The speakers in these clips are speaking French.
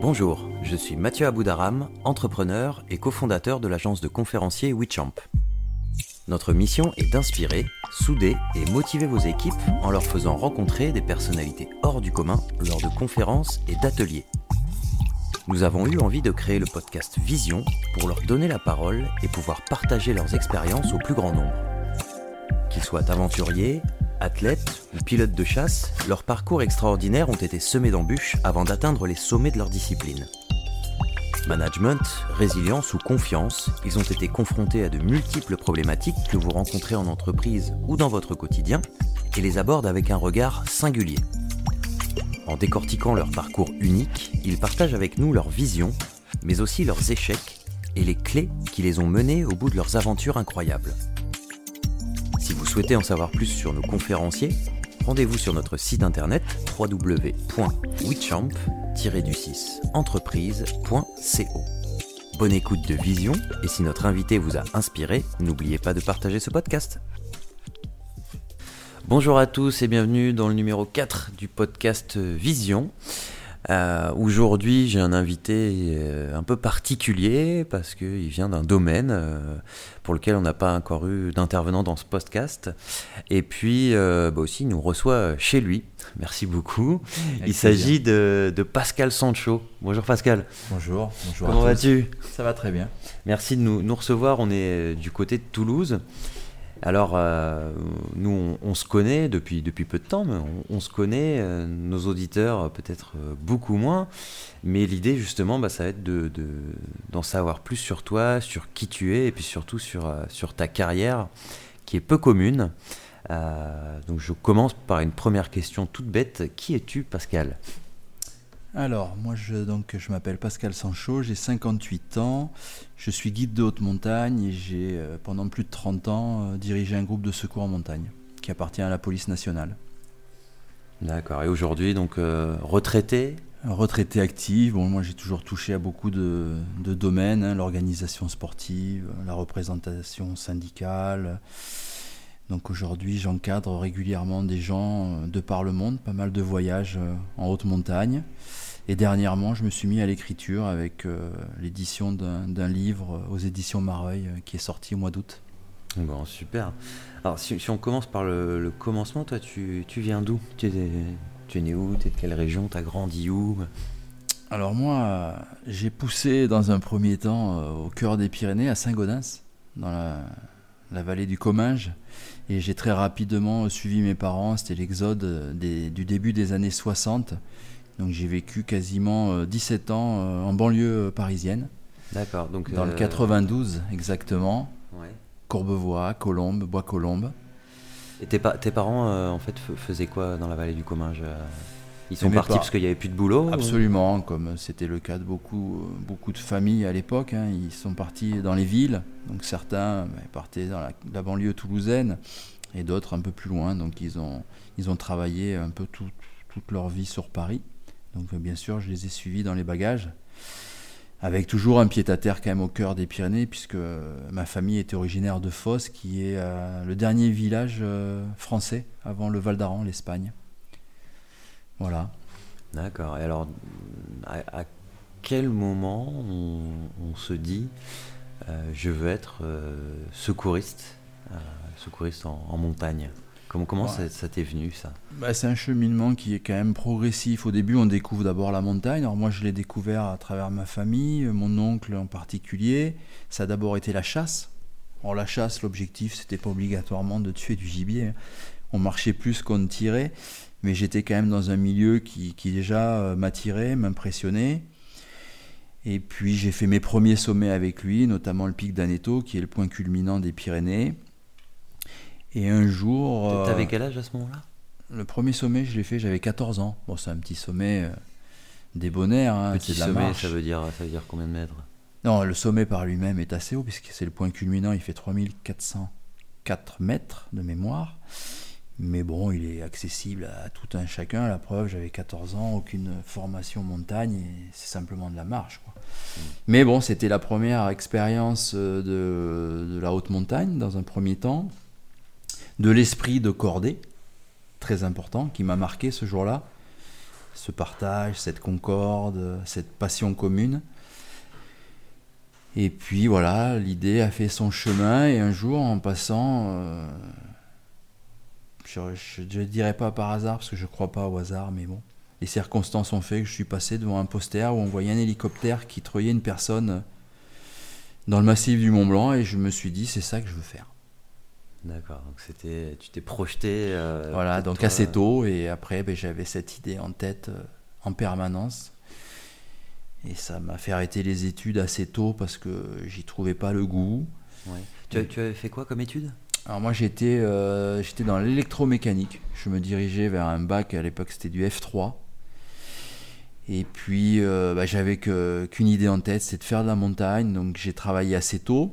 Bonjour, je suis Mathieu Aboudaram, entrepreneur et cofondateur de l'agence de conférenciers WeChamp. Notre mission est d'inspirer, souder et motiver vos équipes en leur faisant rencontrer des personnalités hors du commun lors de conférences et d'ateliers. Nous avons eu envie de créer le podcast Vision pour leur donner la parole et pouvoir partager leurs expériences au plus grand nombre. Qu'ils soient aventuriers, athlètes ou pilotes de chasse, leurs parcours extraordinaires ont été semés d'embûches avant d'atteindre les sommets de leur discipline. Management, résilience ou confiance, ils ont été confrontés à de multiples problématiques que vous rencontrez en entreprise ou dans votre quotidien et les abordent avec un regard singulier. En décortiquant leur parcours unique, ils partagent avec nous leur vision, mais aussi leurs échecs et les clés qui les ont menés au bout de leurs aventures incroyables. Souhaitez en savoir plus sur nos conférenciers, rendez-vous sur notre site internet www.witchamp-entreprise.co. Bonne écoute de Vision et si notre invité vous a inspiré, n'oubliez pas de partager ce podcast. Bonjour à tous et bienvenue dans le numéro 4 du podcast Vision. Euh, Aujourd'hui, j'ai un invité euh, un peu particulier parce qu'il vient d'un domaine euh, pour lequel on n'a pas encore eu d'intervenant dans ce podcast. Et puis, euh, bah aussi, il nous reçoit chez lui. Merci beaucoup. Avec il s'agit de, de Pascal Sancho. Bonjour Pascal. Bonjour, bonjour. Comment vas-tu? Ça va très bien. Merci de nous, nous recevoir. On est du côté de Toulouse. Alors, euh, nous, on, se connaît depuis, peu de temps, mais on, se connaît, euh, nos auditeurs euh, peut-être beaucoup moins. Mais l'idée, justement, bah, ça va être de, de- d'en savoir plus sur toi, sur qui tu es, et puis surtout sur, ta carrière, qui est peu commune. Donc, je commence par une première question toute bête. Qui es-tu, Pascal? Alors, moi, je, donc, je m'appelle Pascal Sancho, j'ai 58 ans, je suis guide de haute montagne et j'ai, euh, pendant plus de 30 ans, euh, dirigé un groupe de secours en montagne qui appartient à la police nationale. D'accord. Et aujourd'hui, donc, euh, retraité? Retraité actif, bon, moi j'ai toujours touché à beaucoup de, de domaines, hein, l'organisation sportive, la représentation syndicale. Donc aujourd'hui j'encadre régulièrement des gens de par le monde, pas mal de voyages en haute montagne. Et dernièrement je me suis mis à l'écriture avec euh, l'édition d'un livre aux éditions Mareuil euh, qui est sorti au mois d'août. Bon, super. Alors, si, si on commence par le, le commencement, toi, tu, tu viens d'où? Tu es, tu es né où? Tu es de quelle région? Tu as grandi où? Alors moi, j'ai poussé dans un premier temps euh, au cœur des Pyrénées, à Saint-Gaudens, dans la, la vallée du Comminges. Et j'ai très rapidement suivi mes parents, c'était l'exode du début des années 60. Donc j'ai vécu quasiment euh, 17 ans euh, en banlieue euh, parisienne, D'accord. Donc, dans le euh, 92 exactement. ouais. Courbevoie, Colombes, Bois-Colombes. Et tes, pa- tes parents, euh, en fait, faisaient quoi dans la vallée du Comminges euh? Ils sont partis par- parce qu'il n'y avait plus de boulot ou- Absolument, comme c'était le cas de beaucoup, euh, beaucoup de familles à l'époque. hein. Ils sont partis dans les villes, donc certains bah, partaient dans la, la banlieue toulousaine et d'autres un peu plus loin. Donc ils ont, ils ont travaillé un peu tout- toute leur vie sur Paris. Donc euh, bien sûr, je les ai suivis dans les bagages, avec toujours un pied-à-terre quand même au cœur des Pyrénées, puisque euh, ma famille était originaire de Fos, qui est euh, le dernier village français avant le Val d'Aran, l'Espagne. Voilà. D'accord. Et alors, à, à quel moment on, se dit je veux être secouriste, secouriste en montagne? Comment, comment Ouais. ça, t'est venu, ça? Bah, c'est un cheminement qui est quand même progressif. Au début, on découvre d'abord la montagne. Alors moi, je l'ai découvert à travers ma famille, euh, mon oncle en particulier. Ça a d'abord été la chasse. Alors la chasse, l'objectif, c'était pas obligatoirement de tuer du gibier. hein. On marchait plus qu'on ne tirait, mais j'étais quand même dans un milieu qui, qui déjà euh, m'attirait, m'impressionnait. Et puis j'ai fait mes premiers sommets avec lui, notamment le pic d'Aneto, qui est le point culminant des Pyrénées. Et un jour... euh, T'avais quel âge à ce moment-là? le premier sommet, je l'ai fait, j'avais 14 ans. Bon, c'est un petit sommet euh, débonnaire, hein, Petit de la sommet, marche. ça veut dire, ça veut dire combien de mètres? Non, le sommet par lui-même est assez haut, puisque c'est le point culminant, il fait 3404 mètres de mémoire. Mais bon, il est accessible à tout un chacun. La preuve, j'avais 14 ans, aucune formation montagne, c'est simplement de la marche. quoi. Mais bon, c'était la première expérience euh, de, de la haute montagne, dans un premier temps. De l'esprit de cordée, très important, qui m'a marqué ce jour-là. ce partage, cette concorde, cette passion commune. Et puis voilà, l'idée a fait son chemin et un jour en passant, euh, je ne dirais pas par hasard parce que je ne crois pas au hasard, mais bon, les circonstances ont fait que je suis passé devant un poster où on voyait un hélicoptère qui treuillait une personne dans le massif du Mont Blanc et je me suis dit c'est ça que je veux faire. D'accord, donc c'était, tu t'es projeté. Euh, voilà, donc assez tôt et après ben, j'avais cette idée en tête euh, en permanence. Et ça m'a fait arrêter les études assez tôt parce que j'y trouvais pas le goût. Tu, tu, avais fait quoi comme études Alors moi j'étais, euh, j'étais dans l'électromécanique. Je me dirigeais vers un bac, à l'époque c'était du F3. Et puis bah, j'avais qu'une idée en tête, c'est de faire de la montagne. Donc j'ai travaillé assez tôt.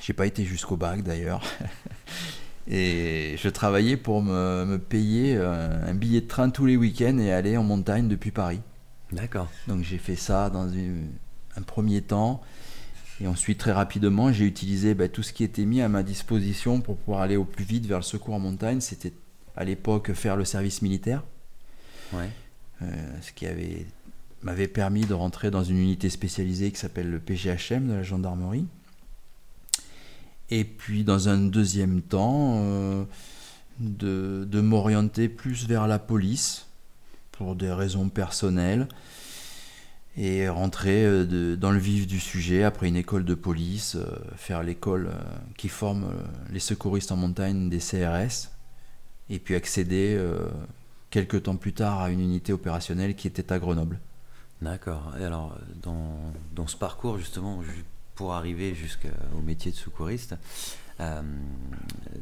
J'ai pas été jusqu'au bac d'ailleurs. et je travaillais pour me, payer euh, un billet de train tous les week-ends et aller en montagne depuis Paris. D'accord. Donc j'ai fait ça dans un premier temps. Et ensuite, très rapidement, j'ai utilisé bah, tout ce qui était mis à ma disposition pour pouvoir aller au plus vite vers le secours en montagne. C'était à l'époque faire le service militaire. Ouais. Euh, ce qui avait m'avait permis de rentrer dans une unité spécialisée qui s'appelle le PGHM de la gendarmerie. Et puis dans un deuxième temps, euh, de, m'orienter plus vers la police pour des raisons personnelles et rentrer euh, dans le vif du sujet après une école de police, euh, faire l'école qui forme les secouristes en montagne des CRS et puis accéder quelques temps plus tard à une unité opérationnelle qui était à Grenoble. D'accord. Et alors, dans, dans, ce parcours, justement, pour arriver jusqu'au métier de secouriste. Euh,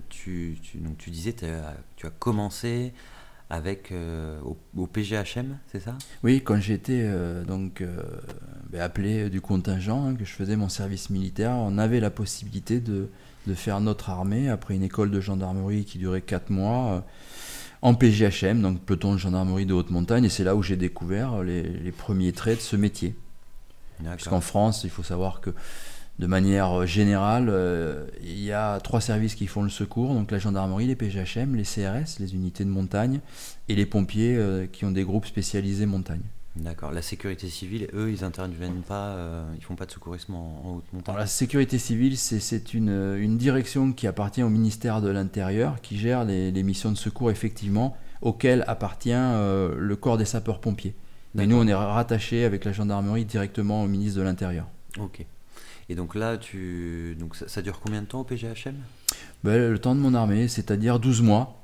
tu, disais, tu as commencé avec euh, au, PGHM, c'est ça? Oui, quand j'étais euh, donc ben, appelé du contingent, hein, que je faisais mon service militaire, on avait la possibilité de, faire notre armée après une école de gendarmerie qui durait 4 mois en PGHM, donc peloton de gendarmerie de haute montagne, et c'est là où j'ai découvert les premiers traits de ce métier. Parce qu'en France, il faut savoir que de manière générale, euh, il y a trois services qui font le secours, donc la gendarmerie, les PGHM, les CRS, les unités de montagne, et les pompiers euh, qui ont des groupes spécialisés montagne. D'accord. La sécurité civile, eux, ils interviennent pas, euh, ils font pas de secourisme en, haute montagne. la sécurité civile, c'est une, une, direction qui appartient au ministère de l'Intérieur, qui gère les, les, missions de secours effectivement, auxquelles appartient le corps des sapeurs-pompiers. Mais nous, on est rattaché avec la gendarmerie directement au ministre de l'Intérieur. Ok. Et donc là, tu... donc ça, dure combien de temps au PGHM ben, Le temps de mon armée, c'est-à-dire 12 mois.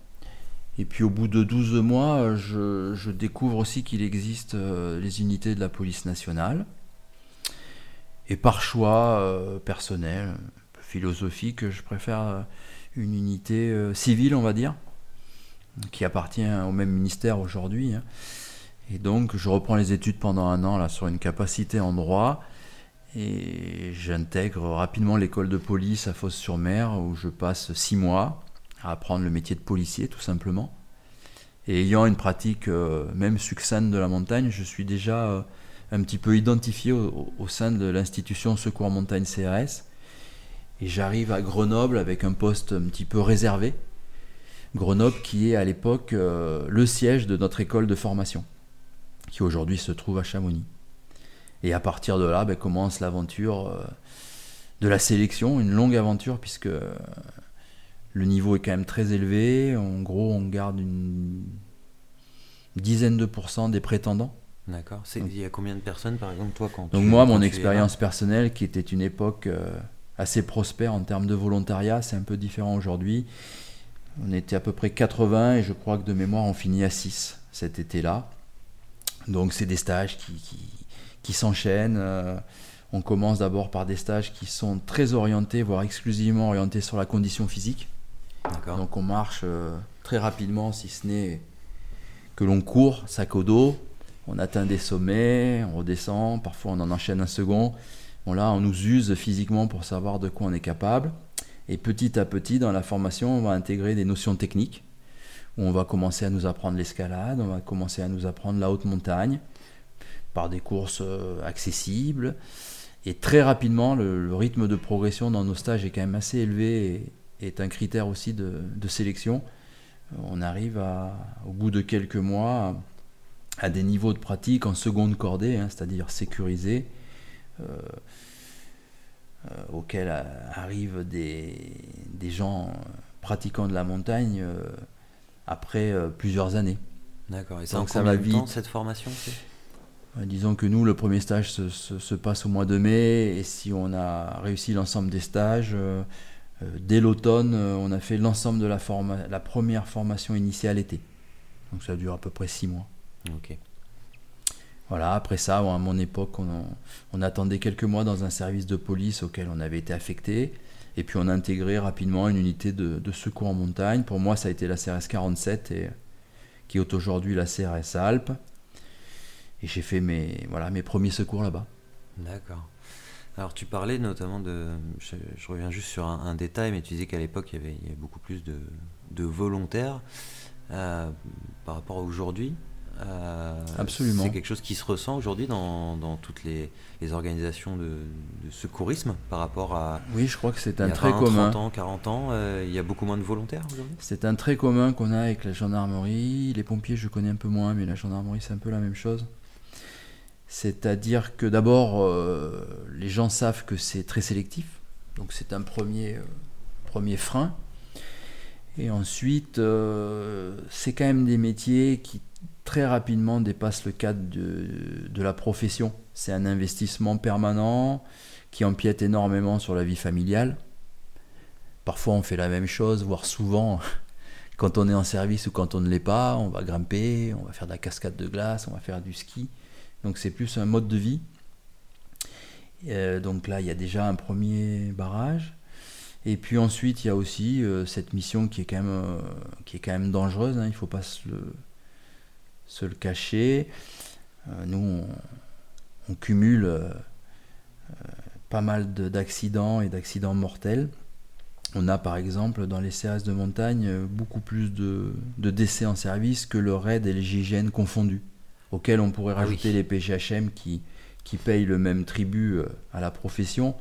Et puis au bout de 12 mois, je, découvre aussi qu'il existe euh, les unités de la police nationale. Et par choix euh, personnel, philosophique, je préfère euh, une unité civile, on va dire, qui appartient au même ministère aujourd'hui. Hein. Et donc, je reprends les études pendant un an là, sur une capacité en droit. Et j'intègre rapidement l'école de police à Fos-sur-Mer, où je passe six mois à apprendre le métier de policier, tout simplement. Et ayant une pratique euh, même succincte de la montagne, je suis déjà euh, un petit peu identifié au, sein de l'institution Secours Montagne CRS. Et j'arrive à Grenoble avec un poste un petit peu réservé. Grenoble qui est à l'époque euh, le siège de notre école de formation qui aujourd'hui se trouve à Chamonix. Et à partir de là, ben, commence l'aventure euh, de la sélection, une longue aventure puisque euh, le niveau est quand même très élevé. En gros, on garde une dizaine de pourcents des prétendants. D'accord. Il y a combien de personnes, par exemple, toi, quand Donc moi, mon expérience personnelle, qui était une époque euh, assez prospère en termes de volontariat, c'est un peu différent aujourd'hui. On était à peu près 80 et je crois que de mémoire, on finit à 6 cet été-là. Donc c'est des stages qui, s'enchaînent. Euh, on commence d'abord par des stages qui sont très orientés, voire exclusivement orientés sur la condition physique. Donc on marche euh, très rapidement, si ce n'est que l'on court, sac au dos, on atteint des sommets, on redescend, parfois on en enchaîne un second. Bon là, on nous use physiquement pour savoir de quoi on est capable. Et petit à petit, dans la formation, on va intégrer des notions techniques on va commencer à nous apprendre l'escalade, on va commencer à nous apprendre la haute montagne par des courses euh, accessibles. Et très rapidement, le, rythme de progression dans nos stages est quand même assez élevé et est un critère aussi de, sélection. On arrive au bout de quelques mois à des niveaux de pratique en seconde cordée, hein, c'est-à-dire sécurisés, euh, euh, auxquels arrivent des, gens pratiquant de la montagne après plusieurs années. D'accord. Et ça, ça va vite. cette formation Disons que nous, le premier stage se, se, passe au mois de mai, et si on a réussi l'ensemble des stages, dès l'automne, on a fait l'ensemble de la, la première formation initiale été. Donc ça dure à peu près six mois. Ok. Voilà, après ça, à mon époque, on, attendait quelques mois dans un service de police auquel on avait été affecté. Et puis on a intégré rapidement une unité de, secours en montagne. Pour moi, ça a été la CRS 47, et, qui est aujourd'hui la CRS Alpes. Et j'ai fait mes, voilà, mes premiers secours là-bas. D'accord. Alors tu parlais notamment de... Je, reviens juste sur un, détail, mais tu disais qu'à l'époque, il, y avait beaucoup plus de, volontaires euh, par rapport à aujourd'hui. Euh, Absolument. C'est quelque chose qui se ressent aujourd'hui dans, toutes les, organisations de, secourisme par rapport à. Oui, je crois que c'est un trait commun. 30 ans, 40 ans, euh, il y a beaucoup moins de volontaires aujourd'hui? C'est un trait commun qu'on a avec la gendarmerie. Les pompiers, je connais un peu moins, mais la gendarmerie, c'est un peu la même chose. C'est-à-dire que d'abord, euh, les gens savent que c'est très sélectif. Donc c'est un premier, premier frein. Et ensuite, c'est quand même des métiers qui très rapidement dépasse le cadre de, la profession. C'est un investissement permanent qui empiète énormément sur la vie familiale. Parfois on fait la même chose, voire souvent quand on est en service ou quand on ne l'est pas, on va grimper, on va faire de la cascade de glace, on va faire du ski. Donc c'est plus un mode de vie. Euh, donc là, il y a déjà un premier barrage. Et puis ensuite, il y a aussi euh, cette mission qui est quand même, euh, qui est quand même dangereuse. Hein. il faut pas se le, se le cacher. Euh, nous, on, cumule euh, pas mal d'accidents et d'accidents mortels. On a par exemple dans les CRS de montagne beaucoup plus de, décès en service que le RAID et les GIGN confondus, auxquels on pourrait ah rajouter les PGHM qui, qui payent le même tribut euh, à la profession.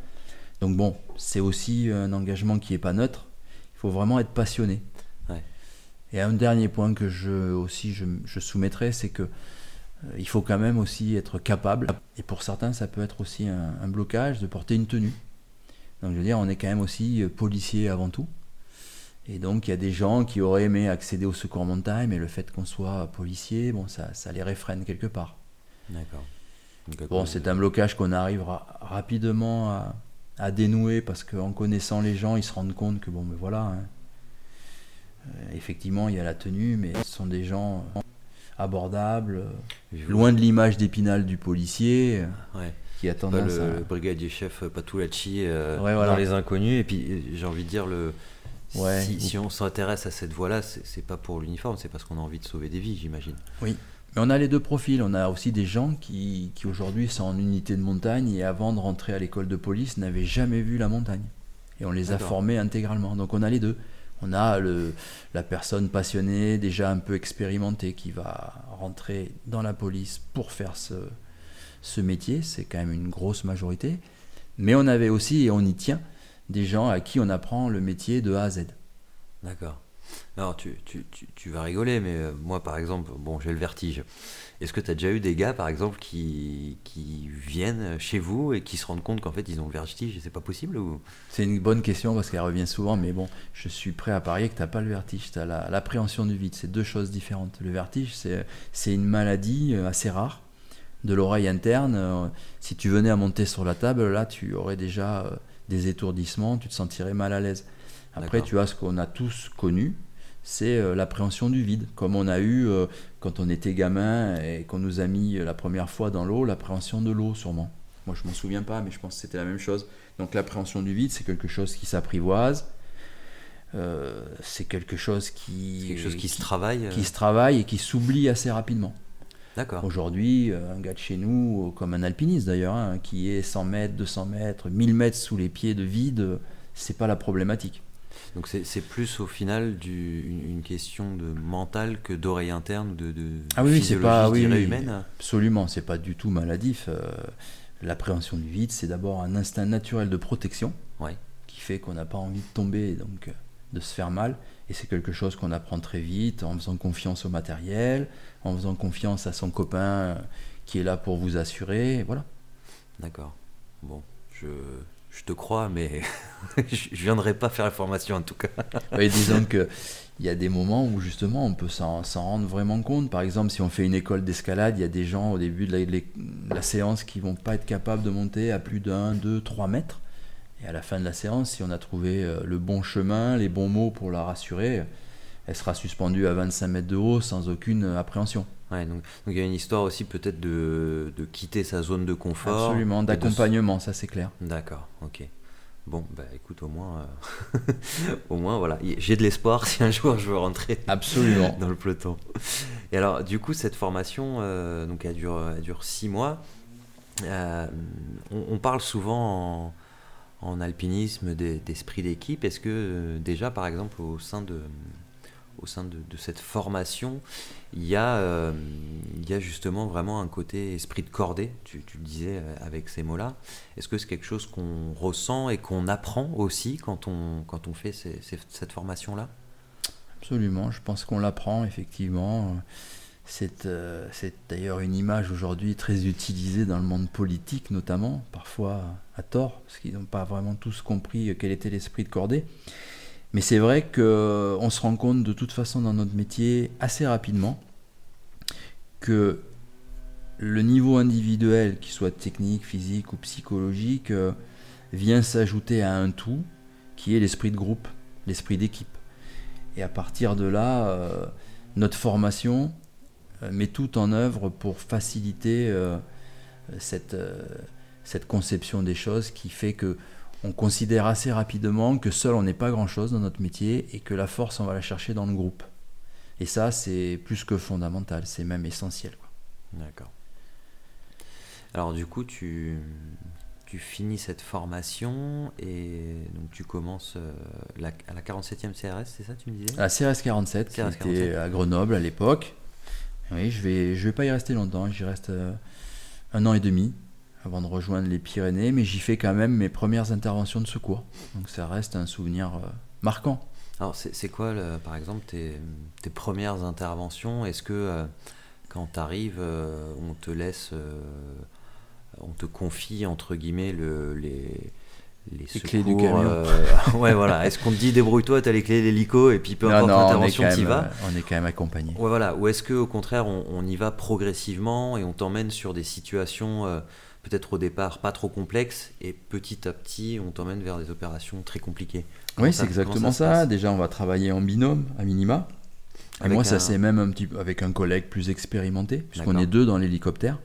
Donc bon, c'est aussi un engagement qui n'est pas neutre. Il faut vraiment être passionné. Et un dernier point que je aussi je, je soumettrai, c'est que euh, il faut quand même aussi être capable. Et pour certains, ça peut être aussi un, blocage de porter une tenue. Donc je veux dire, on est quand même aussi euh, policier avant tout. Et donc il y a des gens qui auraient aimé accéder au secours montagne, mais le fait qu'on soit policier, bon, ça, ça les réfrène quelque part. D'accord. Bon, c'est un blocage qu'on arrive rapidement à, à, dénouer parce qu'en connaissant les gens, ils se rendent compte que bon, mais voilà. Hein, effectivement, il y a la tenue, mais ce sont des gens euh, abordables, loin de l'image d'épinal du policier. Euh, qui a tendance le brigadier chef Patulacci dans les inconnus et puis j'ai envie de dire le si, on s'intéresse à cette voie-là, c'est pas pour l'uniforme, c'est parce qu'on a envie de sauver des vies, j'imagine. Oui, mais on a les deux profils. On a aussi des gens qui, qui aujourd'hui sont en unité de montagne et avant de rentrer à l'école de police n'avaient jamais vu la montagne. Et on les a formés intégralement. Donc on a les deux. On a le, la personne passionnée, déjà un peu expérimentée, qui va rentrer dans la police pour faire ce, ce métier. C'est quand même une grosse majorité. Mais on avait aussi, et on y tient, des gens à qui on apprend le métier de A à Z. D'accord. Alors, tu, tu, tu, vas rigoler, mais euh, moi, par exemple, bon, j'ai le vertige. Est-ce que tu as déjà eu des gars, par exemple, qui, qui viennent chez vous et qui se rendent compte qu'en fait ils ont le vertige et c'est pas possible ou... C'est une bonne question parce qu'elle revient souvent, mais bon, je suis prêt à parier que tu pas le vertige, tu as l'appréhension du vide. C'est deux choses différentes. Le vertige, c'est une maladie euh, assez rare de l'oreille interne. Euh, si tu venais à monter sur la table, là, tu aurais déjà des étourdissements, tu te sentirais mal à l'aise. Après, tu as ce qu'on a tous connu, c'est euh, l'appréhension du vide, comme on a eu euh, quand on était gamin et qu'on nous a mis la première fois dans l'eau, l'appréhension de l'eau sûrement. Moi je m'en souviens pas, mais je pense que c'était la même chose. Donc l'appréhension du vide, c'est quelque chose qui s'apprivoise. Euh, c'est quelque chose qui quelque chose qui, se travaille qui se travaille et qui s'oublie assez rapidement d'accord aujourd'hui un gars de chez nous comme un alpiniste d'ailleurs hein, qui est 100 mètres 200 mètres 1000 mètres sous les pieds de vide c'est pas la problématique donc c'est plus au final du, une, question de mental que d'oreille interne, de, de ah oui, c'est pas oui, humaine. Absolument, c'est pas du tout maladif. Euh, l'appréhension du vide, c'est d'abord un instinct naturel de protection ouais. qui fait qu'on n'a pas envie de tomber, donc euh, de se faire mal. Et c'est quelque chose qu'on apprend très vite en faisant confiance au matériel, en faisant confiance à son copain qui est là pour vous assurer. Voilà. D'accord. Bon, je, je te crois, mais je viendrai pas faire la formation en tout cas. oui, disons que il y a des moments où justement on peut s'en rendre vraiment compte. Par exemple, si on fait une école d'escalade, il y a des gens au début de la, la, séance qui vont pas être capables de monter à plus d'un, deux, trois mètres. Et à la fin de la séance, si on a trouvé euh, le bon chemin, les bons mots pour la rassurer, elle sera suspendue à 25 mètres de haut sans aucune appréhension. Ouais, donc, il y a une histoire aussi peut-être de, de, quitter sa zone de confort. Absolument, d'accompagnement, ça c'est clair. D'accord, ok. Bon, bah écoute, au moins, euh, au moins voilà, j'ai de l'espoir si un jour je veux rentrer Absolument. dans le peloton. Et alors, du coup, cette formation, euh, donc elle dure, elle dure six mois. Euh, on, parle souvent en, en alpinisme d'esprit d'équipe. Est-ce que déjà, par exemple, au sein de au sein de, cette formation, il y, a, euh, il y a justement vraiment un côté esprit de cordée, tu, le disais euh, avec ces mots-là. Est-ce que c'est quelque chose qu'on ressent et qu'on apprend aussi quand on, fait cette formation-là? Absolument, je pense qu'on l'apprend effectivement. C'est euh, d'ailleurs une image aujourd'hui très utilisée dans le monde politique notamment, parfois à tort, parce qu'ils n'ont pas vraiment tous compris quel était l'esprit de cordée. Mais c'est vrai qu'on se rend compte de toute façon dans notre métier assez rapidement que le niveau individuel, qu'il soit technique, physique ou psychologique, euh, vient s'ajouter à un tout qui est l'esprit de groupe, l'esprit d'équipe. Et à partir de là, euh, notre formation euh, met tout en œuvre pour faciliter cette, cette conception des choses qui fait que on considère assez rapidement que seul on n'est pas grand-chose dans notre métier et que la force on va la chercher dans le groupe. Et ça c'est plus que fondamental, c'est même essentiel. D'accord. Alors du coup tu, tu finis cette formation et donc tu commences euh, à la 47e CRS, c'est ça tu me disais? La CRS 47 qui était à Grenoble à l'époque. Oui, je vais, je vais pas y rester longtemps, j'y reste euh, un an et demi avant de rejoindre les Pyrénées, mais j'y fais quand même mes premières interventions de secours. Donc ça reste un souvenir euh, marquant. Alors c'est quoi, par exemple, tes, tes, premières interventions? Est-ce que euh, quand tu arrives, euh, on te laisse, on te confie, entre guillemets, le, les, les, clés du camion. ouais, voilà. Est-ce qu'on te dit débrouille-toi, tu as les clés l'hélico et puis peu importe l'intervention, tu y vas? On est quand même accompagné. Ouais, voilà. Ou est-ce qu'au contraire, on, on, y va progressivement et on t'emmène sur des situations peut-être au départ pas trop complexe et petit à petit on t'emmène vers des opérations très compliquées. oui, c'est exactement ça. Déjà, on va travailler en binôme à minima. Et moi, ça c'est même un petit peu avec un collègue plus expérimenté, puisqu'on est deux dans l'hélicoptère.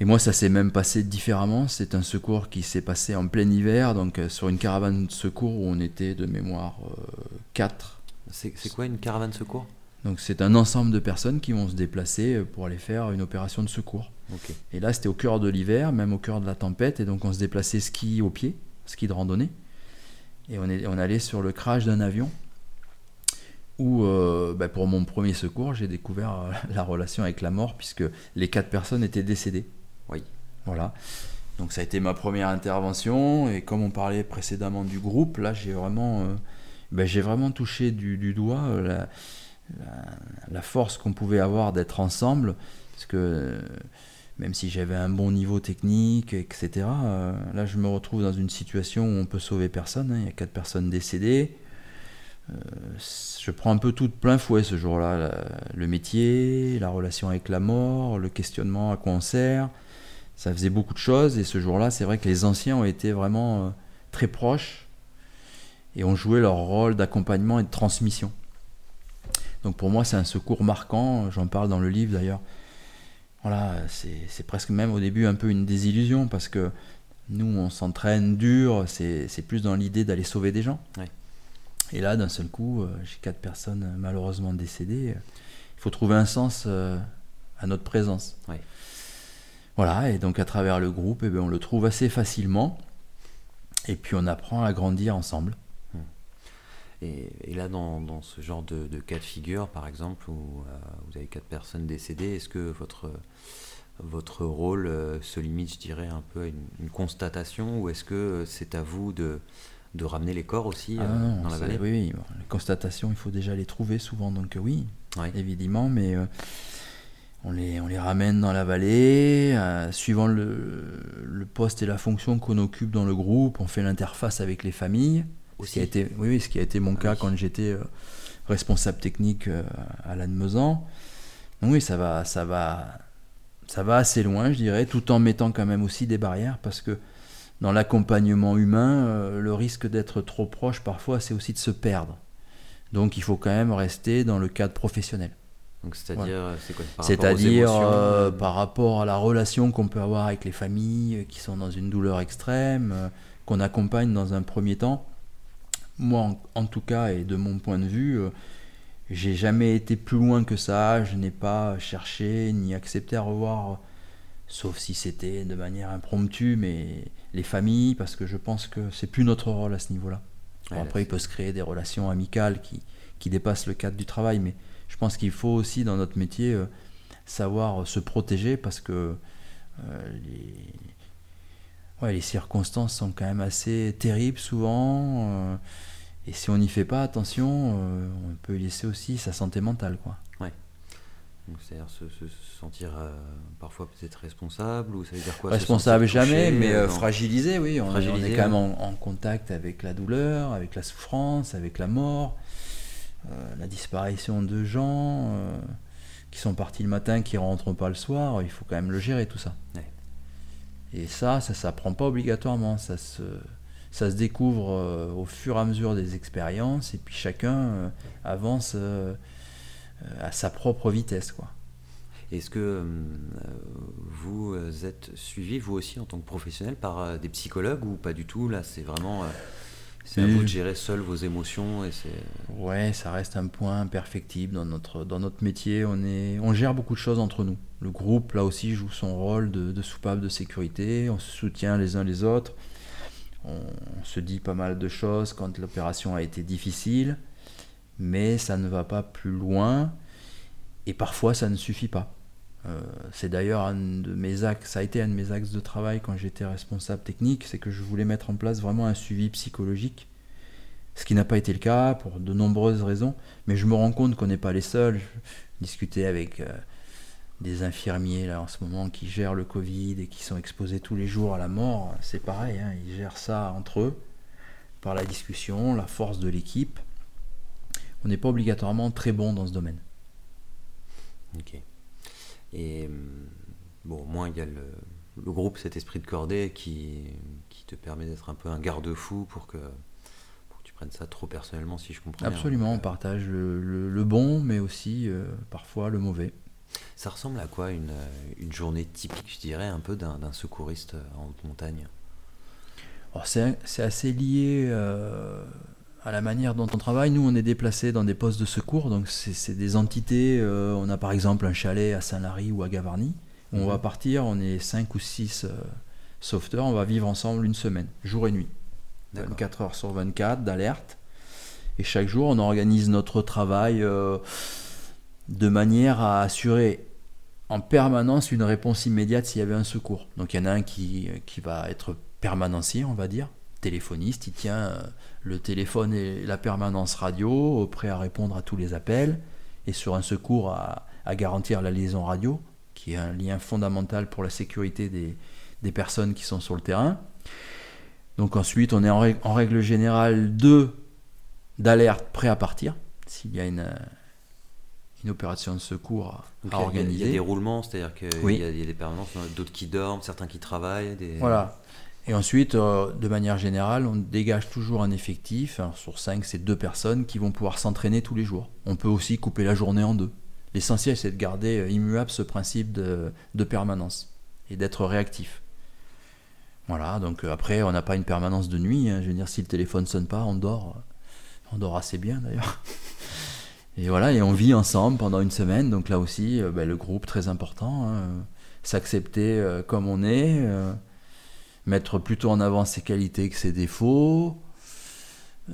Et moi, ça s'est même passé différemment. C'est un secours qui s'est passé en plein hiver, donc euh, sur une caravane de secours où on était de mémoire 4. Euh, c'est quoi une caravane de secours? Donc c'est un ensemble de personnes qui vont se déplacer euh, pour aller faire une opération de secours. Et là c'était au cœur de l'hiver, même au cœur de la tempête, et donc on se déplaçait ski au pied, ski de randonnée, et on, est, on allait sur le crash d'un avion, où euh, bah, pour mon premier secours j'ai découvert euh, la relation avec la mort, puisque les quatre personnes étaient décédées. Oui. Voilà. Donc ça a été ma première intervention, et comme on parlait précédemment du groupe, là j'ai vraiment, bah, j'ai vraiment touché du, du doigt la la, force qu'on pouvait avoir d'être ensemble, parce que même si j'avais un bon niveau technique, etc., euh, là je me retrouve dans une situation où on peut sauver personne, hein. il y a quatre personnes décédées. Euh, je prends un peu tout de plein fouet ce jour-là, le métier, la relation avec la mort, le questionnement à quoi on sert, ça faisait beaucoup de choses, et ce jour-là c'est vrai que les anciens ont été vraiment euh, très proches, et ont joué leur rôle d'accompagnement et de transmission. Donc pour moi, c'est un secours marquant, j'en parle dans le livre d'ailleurs. Voilà, c'est presque même au début un peu une désillusion parce que nous, on s'entraîne dur, c'est plus dans l'idée d'aller sauver des gens. Et là, d'un seul coup, euh, j'ai quatre personnes malheureusement décédées. Il faut trouver un sens euh, à notre présence. Voilà, et donc à travers le groupe, eh bien, on le trouve assez facilement. Et puis on apprend à grandir ensemble. Et, là, dans, ce genre de, cas de figure, par exemple, où euh, vous avez quatre personnes décédées, est-ce que votre, votre rôle euh, se limite, je dirais, un peu à une, constatation, ou est-ce que c'est à vous de, de ramener les corps aussi Ah euh, non, dans la vallée Oui, oui, bon, les constatations, il faut déjà les trouver souvent, donc oui, évidemment, mais on, les, on les ramène dans la vallée, euh, suivant le, le poste et la fonction qu'on occupe dans le groupe, on fait l'interface avec les familles. Ce qui a été, oui, oui, ce qui a été mon Ah cas oui. quand j'étais euh, responsable technique euh, à Lannemezan. Donc oui, ça va, ça va, ça va assez loin, je dirais, tout en mettant quand même aussi des barrières, parce que dans l'accompagnement humain, euh, le risque d'être trop proche parfois, c'est aussi de se perdre. Donc il faut quand même rester dans le cadre professionnel. Donc c'est-à-dire, c'est quoi par rapport aux C'est-à-dire émotions, euh, par rapport à la relation qu'on peut avoir avec les familles qui sont dans une douleur extrême, euh, qu'on accompagne dans un premier temps. Moi, en, en tout cas, et de mon point de vue, euh, j'ai jamais été plus loin que ça. Je n'ai pas cherché ni accepté à revoir, sauf si c'était de manière impromptue, mais les familles, parce que je pense que c'est plus notre rôle à ce niveau-là. Ouais, après, il peut se créer des relations amicales qui, qui dépassent le cadre du travail, mais je pense qu'il faut aussi dans notre métier euh, savoir se protéger parce que euh, les, ouais, les circonstances sont quand même assez terribles souvent. euh, et si on n'y fait pas attention, euh, on peut y laisser aussi sa santé mentale. Quoi. donc c'est-à-dire se, se- se sentir euh, parfois peut-être responsable ou ça veut dire quoi Responsable jamais, touché, mais fragilisé, oui. On, Fragilisé, est quand même ouais. en, en contact avec la douleur, avec la souffrance, avec la mort, la disparition de gens qui sont partis le matin, qui rentrent pas le soir. Il faut quand même le gérer tout ça. Ouais. Et ça, ça s'apprend pas obligatoirement. Ça se, ça se découvre euh, au fur et à mesure des expériences, et puis chacun euh, avance euh, à sa propre vitesse, quoi. Est-ce que vous êtes suivi, vous aussi, en tant que professionnel, par des psychologues ou pas du tout? Là, c'est vraiment. C'est à vous de gérer seul vos émotions et c'est. Ouais, ça reste un point imperfectible dans notre, dans notre métier. On, est, on gère beaucoup de choses entre nous. Le groupe, là aussi, joue son rôle de, de soupape de sécurité. On se soutient les uns les autres. On, se dit pas mal de choses quand l'opération a été difficile. Mais ça ne va pas plus loin. Et parfois, ça ne suffit pas. Euh, c'est d'ailleurs un de mes axes, ça a été un de mes axes de travail quand j'étais responsable technique, c'est que je voulais mettre en place vraiment un suivi psychologique ce qui n'a pas été le cas pour de nombreuses raisons, mais je me rends compte qu'on n'est pas les seuls. Je discutais avec euh, des infirmiers là en ce moment qui gèrent le Covid et qui sont exposés tous les jours à la mort, c'est pareil, hein, ils gèrent ça entre eux, par la discussion, la force de l'équipe. On n'est pas obligatoirement très bon dans ce domaine. Ok. Et hum, bon, au moins, il y a le, le groupe, cet esprit de cordée qui, qui te permet d'être un peu un garde-fou pour que, pour que tu prennes ça trop personnellement, si je comprends bien. Absolument, on euh, partage le, le- le bon, mais aussi euh, parfois le mauvais. Ça ressemble à quoi une, euh, une journée typique, je dirais, un peu d'un secouriste euh, en haute montagne? Alors, C'est c'est assez lié euh, à la manière dont on travaille. Nous, on est déplacés dans des postes de secours, donc c'est des entités. euh, on a par exemple un chalet à Saint-Lary ou à Gavarnie. On Mhm. va partir, on est 5 ou 6 sauveteurs, on va vivre ensemble une semaine, jour et nuit. D'accord. 24 heures sur 24 d'alerte. Et chaque jour, on organise notre travail euh, de manière à assurer en permanence une réponse immédiate s'il y avait un secours. Donc il y en a un qui, qui va être permanencier, on va dire, téléphoniste, il tient euh, le téléphone et la permanence radio, prêt à répondre à tous les appels, et sur un secours à, à garantir la liaison radio, qui est un lien fondamental pour la sécurité des, des personnes qui sont sur le terrain. Donc ensuite, on est en règle, en règle générale deux d'alerte prêts à partir, s'il y a une, une opération de secours à, organiser. Il y a des roulements, c'est-à-dire qu'il Oui. y, y a des permanences, d'autres qui dorment, certains qui travaillent. Des... Voilà. Et ensuite, euh, de manière générale, on dégage toujours un effectif. Sur 5, c'est deux personnes qui vont pouvoir s'entraîner tous les jours. On peut aussi couper la journée en deux. L'essentiel, c'est de garder euh, immuable ce principe de, permanence et d'être réactif. Voilà, donc euh, après, on n'a pas une permanence de nuit. hein. Je veux dire, si le téléphone sonne pas, on dort. On dort assez bien d'ailleurs. Et voilà, et on vit ensemble pendant une semaine. Donc là aussi, ben, le groupe, très important. hein. S'accepter comme on est. mettre plutôt en avant ses qualités que ses défauts,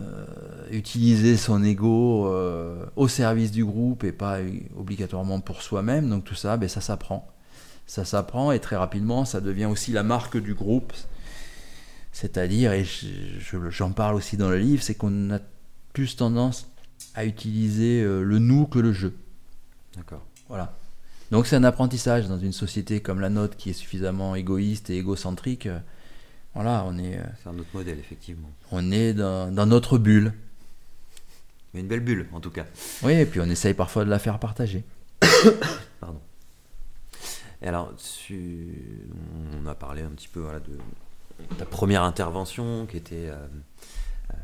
euh, utiliser son ego euh, au service du groupe et pas obligatoirement pour soi-même. Donc tout ça, ben, ça s'apprend. Ça s'apprend et très rapidement, ça devient aussi la marque du groupe. C'est-à-dire, et j'en parle aussi dans le livre, c'est qu'on a plus tendance à utiliser euh, le nous que le je. D'accord. Voilà. Donc c'est un apprentissage dans une société comme la nôtre qui est suffisamment égoïste et égocentrique. Voilà, on est. Euh, c'est un autre modèle, effectivement. On est dans, notre bulle. Mais une belle bulle, en tout cas. Oui, et puis on essaye parfois de la faire partager. Pardon. Et alors, on a parlé un petit peu voilà, de ta première intervention qui était, euh, euh,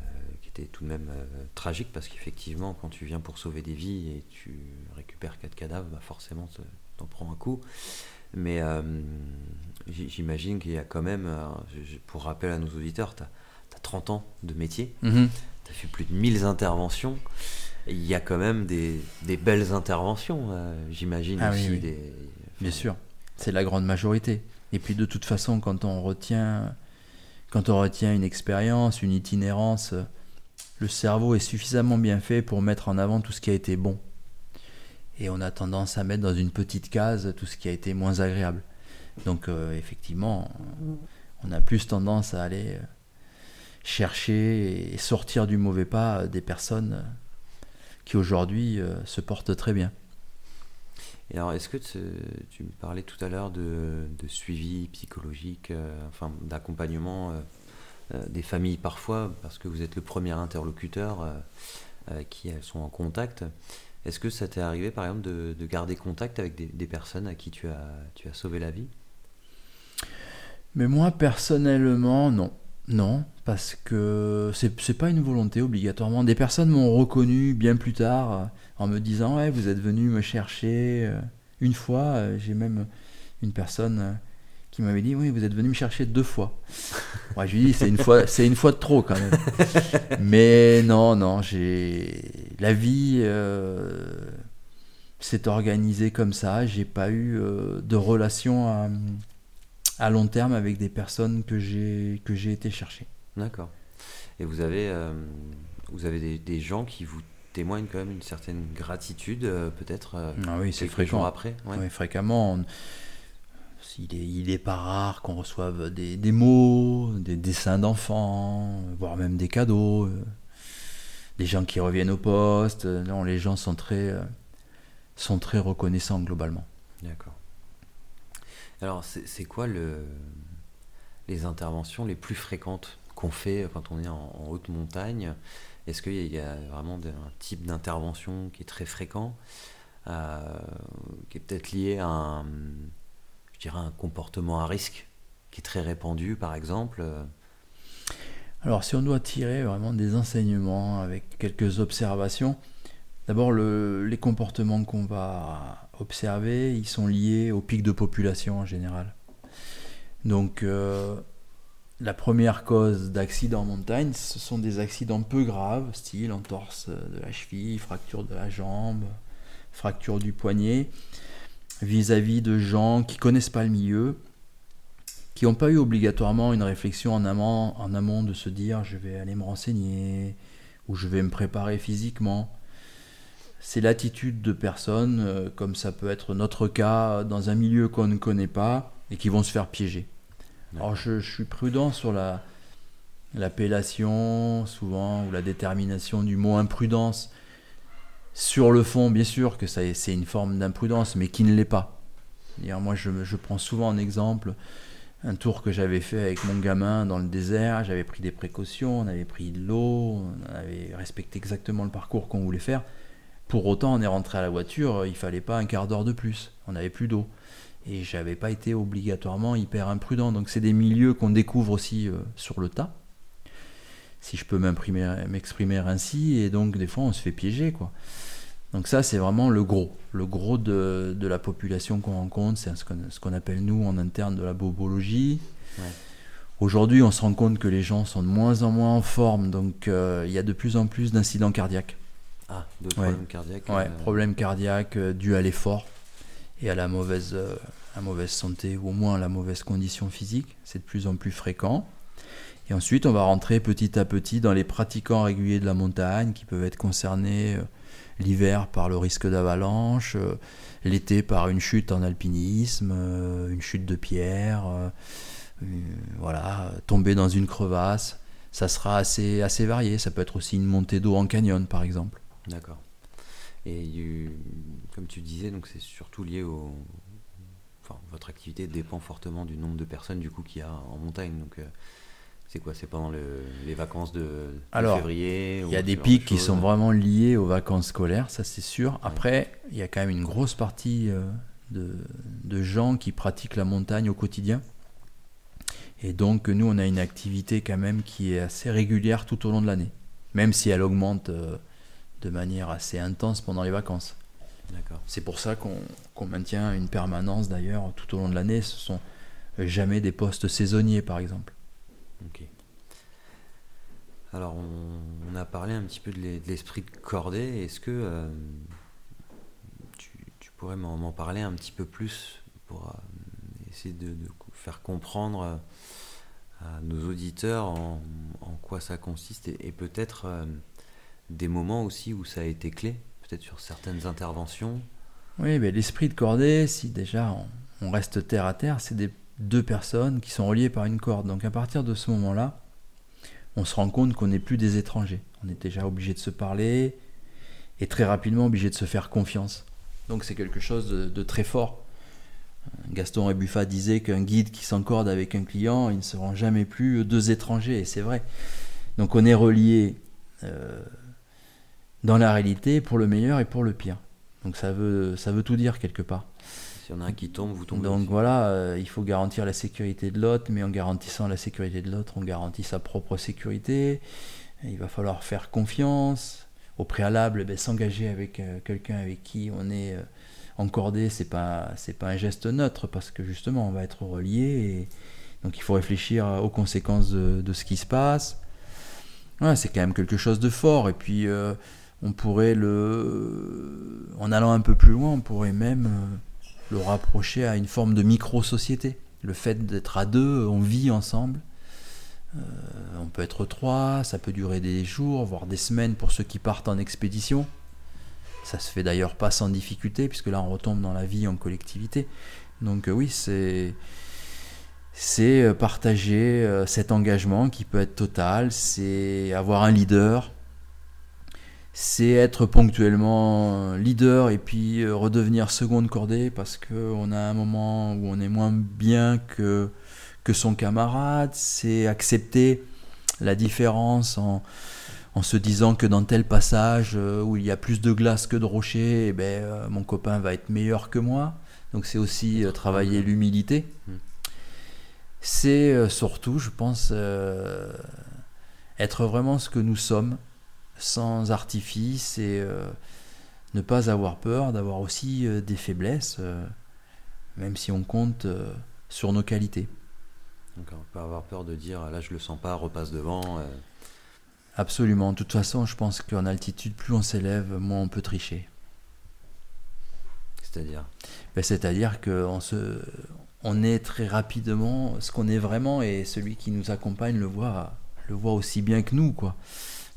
qui était tout de même euh, tragique parce qu'effectivement, quand tu viens pour sauver des vies et tu récupères quatre cadavres, bah forcément, t'en prends un coup. Mais j'imagine qu'il y a quand même, pour rappel à nos auditeurs, tu as, 30 ans de métier, mm-hmm. tu as fait plus de 1000 interventions. Il y a quand même des, des belles interventions, j'imagine ah aussi. Des, Bien sûr, c'est la grande majorité. Et puis de toute façon, quand on retient quand on retient une expérience, une itinérance, le cerveau est suffisamment bien fait pour mettre en avant tout ce qui a été bon. Et on a tendance à mettre dans une petite case tout ce qui a été moins agréable. Donc euh, effectivement, on a plus tendance à aller euh, chercher et sortir du mauvais pas des personnes qui aujourd'hui euh, se portent très bien. Et alors, est-ce que tu, me parlais tout à l'heure de, suivi psychologique, euh, enfin d'accompagnement euh, euh, des familles parfois, parce que vous êtes le premier interlocuteur qui sont en contact. Est-ce que ça t'est arrivé, par exemple, de, garder contact avec des, personnes à qui tu as, tu as sauvé la vie? Mais moi, personnellement, non. Non, parce que c'est pas une volonté obligatoirement. Des personnes m'ont reconnu bien plus tard en me disant ouais vous êtes venu me chercher euh, une fois euh, j'ai même une personne euh, qui m'avait dit oui vous êtes venu me chercher deux fois moi je lui dis c'est une fois c'est une fois de trop quand même mais non non j'ai la vie s'est organisée comme ça j'ai pas eu de relation à, à, long terme avec des personnes que j'ai que j'ai été chercher d'accord et vous avez vous avez des, des gens qui vous témoigne quand même une certaine gratitude, euh, peut-être euh, ah oui, c'est fréquent. après. Oui, fréquemment. Il, est, il est pas rare qu'on reçoive des, des, mots, des dessins d'enfants, voire même des cadeaux, euh, des gens qui reviennent au poste. Non, les gens sont très, sont très reconnaissants globalement. D'accord. Alors, c'est quoi le, les interventions les plus fréquentes qu'on fait quand on est en haute montagne? Est-ce qu'il y a vraiment un type d'intervention qui est très fréquent, euh, qui est peut-être lié à un, je dirais un comportement à risque qui est très répandu, par exemple? Alors, si on doit tirer vraiment des enseignements avec quelques observations, d'abord les comportements qu'on va observer, ils sont liés au pic de population en général. Donc, euh, la première cause d'accident en montagne, ce sont des accidents peu graves, style entorse de la cheville, fracture de la jambe, fracture du poignet, vis-à-vis de gens qui connaissent pas le milieu, qui n'ont pas eu obligatoirement une réflexion en amont, en amont de se dire je vais aller me renseigner ou je vais me préparer physiquement. C'est l'attitude de personnes, euh, comme ça peut être notre cas, dans un milieu qu'on ne connaît pas et qui vont se faire piéger. Alors je, suis prudent sur la l'appellation souvent ou la détermination du mot imprudence. Sur le fond, bien sûr que c'est une forme d'imprudence, mais qui ne l'est pas. Moi, je, je, prends souvent en exemple un tour que j'avais fait avec mon gamin dans le désert. J'avais pris des précautions, on avait pris de l'eau, on avait respecté exactement le parcours qu'on voulait faire. Pour autant, on est rentré à la voiture, il fallait pas un quart d'heure de plus. On n'avait plus d'eau et j'avais pas été obligatoirement hyper imprudent. Donc c'est des milieux qu'on découvre aussi euh, sur le tas, si je peux m'exprimer ainsi, et donc des fois on se fait piéger quoi. Donc ça c'est vraiment le gros, le gros de, la population qu'on rencontre, c'est ce qu'on appelle nous en interne de la bobologie. Aujourd'hui on se rend compte que les gens sont de moins en moins en forme, donc euh, il y a de plus en plus d'incidents cardiaques. Ah, de problèmes cardiaques. Ouais, euh, problèmes cardiaques dus à l'effort et à la mauvaise, euh, mauvaise santé ou au moins à la mauvaise condition physique. C'est de plus en plus fréquent. Et ensuite, on va rentrer petit à petit dans les pratiquants réguliers de la montagne qui peuvent être concernés euh, l'hiver par le risque d'avalanche, euh, l'été par une chute en alpinisme, une chute de pierre, voilà, tomber dans une crevasse. Ça sera assez, assez varié. Ça peut être aussi une montée d'eau en canyon, par exemple. D'accord. Et comme tu disais, donc c'est surtout lié au. Enfin, votre activité dépend fortement du nombre de personnes du coup qu'il y a en montagne. Donc, c'est quoi? C'est pendant les vacances de, février Il y a des pics qui sont vraiment liés aux vacances scolaires, ça c'est sûr. Après, il y a quand même une grosse partie euh, de, gens qui pratiquent la montagne au quotidien. Et donc, nous, on a une activité quand même qui est assez régulière tout au long de l'année, même si elle augmente euh, de manière assez intense pendant les vacances. C'est pour ça qu'on maintient une permanence d'ailleurs tout au long de l'année. Ce sont jamais des postes saisonniers, par exemple. Ok. Alors, on, a parlé un petit peu de l'esprit de cordée. Est-ce que euh, tu, pourrais m'en parler un petit peu plus pour euh, essayer de, faire comprendre euh, à nos auditeurs en, quoi ça consiste et, peut-être des moments aussi où ça a été clé, peut-être sur certaines interventions Oui, mais l'esprit de cordée, si déjà on, reste terre à terre, c'est deux personnes qui sont reliées par une corde. Donc à partir de ce moment-là, on se rend compte qu'on n'est plus des étrangers. On est déjà obligé de se parler et très rapidement obligé de se faire confiance. Donc c'est quelque chose de, très fort. Gaston Rebuffa disait qu'un guide qui s'encorde avec un client, ils ne seront jamais plus deux étrangers, et c'est vrai. Donc on est relié euh, dans la réalité pour le meilleur et pour le pire. Donc ça veut, ça veut tout dire quelque part. S'il y en a un qui tombe, vous tombez. Donc voilà, euh, il faut garantir la sécurité de l'autre, mais en garantissant la sécurité de l'autre, on garantit sa propre sécurité. il va falloir faire confiance. Au préalable, ben, s'engager avec euh, quelqu'un avec qui on est euh, encordé, c'est pas c'est pas un geste neutre parce que justement on va être relié. Et donc il faut réfléchir aux conséquences de, ce qui se passe. c'est quand même quelque chose de fort. Et puis on pourrait le, en allant un peu plus loin, on pourrait même le rapprocher à une forme de micro-société. Le fait d'être à deux, on vit ensemble. Euh, on peut être trois, ça peut durer des jours, voire des semaines pour ceux qui partent en expédition. Ça se fait d'ailleurs pas sans difficulté, puisque là on retombe dans la vie en collectivité. Donc euh, oui, c'est c'est euh, partager cet engagement qui peut être total, c'est avoir un leader, c'est être ponctuellement leader et puis euh, redevenir seconde cordée parce qu'on a un moment où on est moins bien que, que son camarade. C'est accepter la différence en, en, se disant que dans tel passage euh, où il y a plus de glace que de rochers, eh ben, euh, mon copain va être meilleur que moi. Donc c'est aussi travailler l'humilité. Mmh. C'est surtout, je pense, être vraiment ce que nous sommes sans artifice et euh, ne pas avoir peur d'avoir aussi euh, des faiblesses, euh, même si on compte sur nos qualités. Donc on peut avoir peur de dire là je le sens pas, repasse devant. Absolument. De toute façon, je pense qu'en altitude, plus on s'élève, moins on peut tricher. C'est-à-dire? Ben, C'est-à-dire qu'on se, on est très rapidement ce qu'on est vraiment et celui qui nous accompagne le voit, le voit aussi bien que nous, quoi.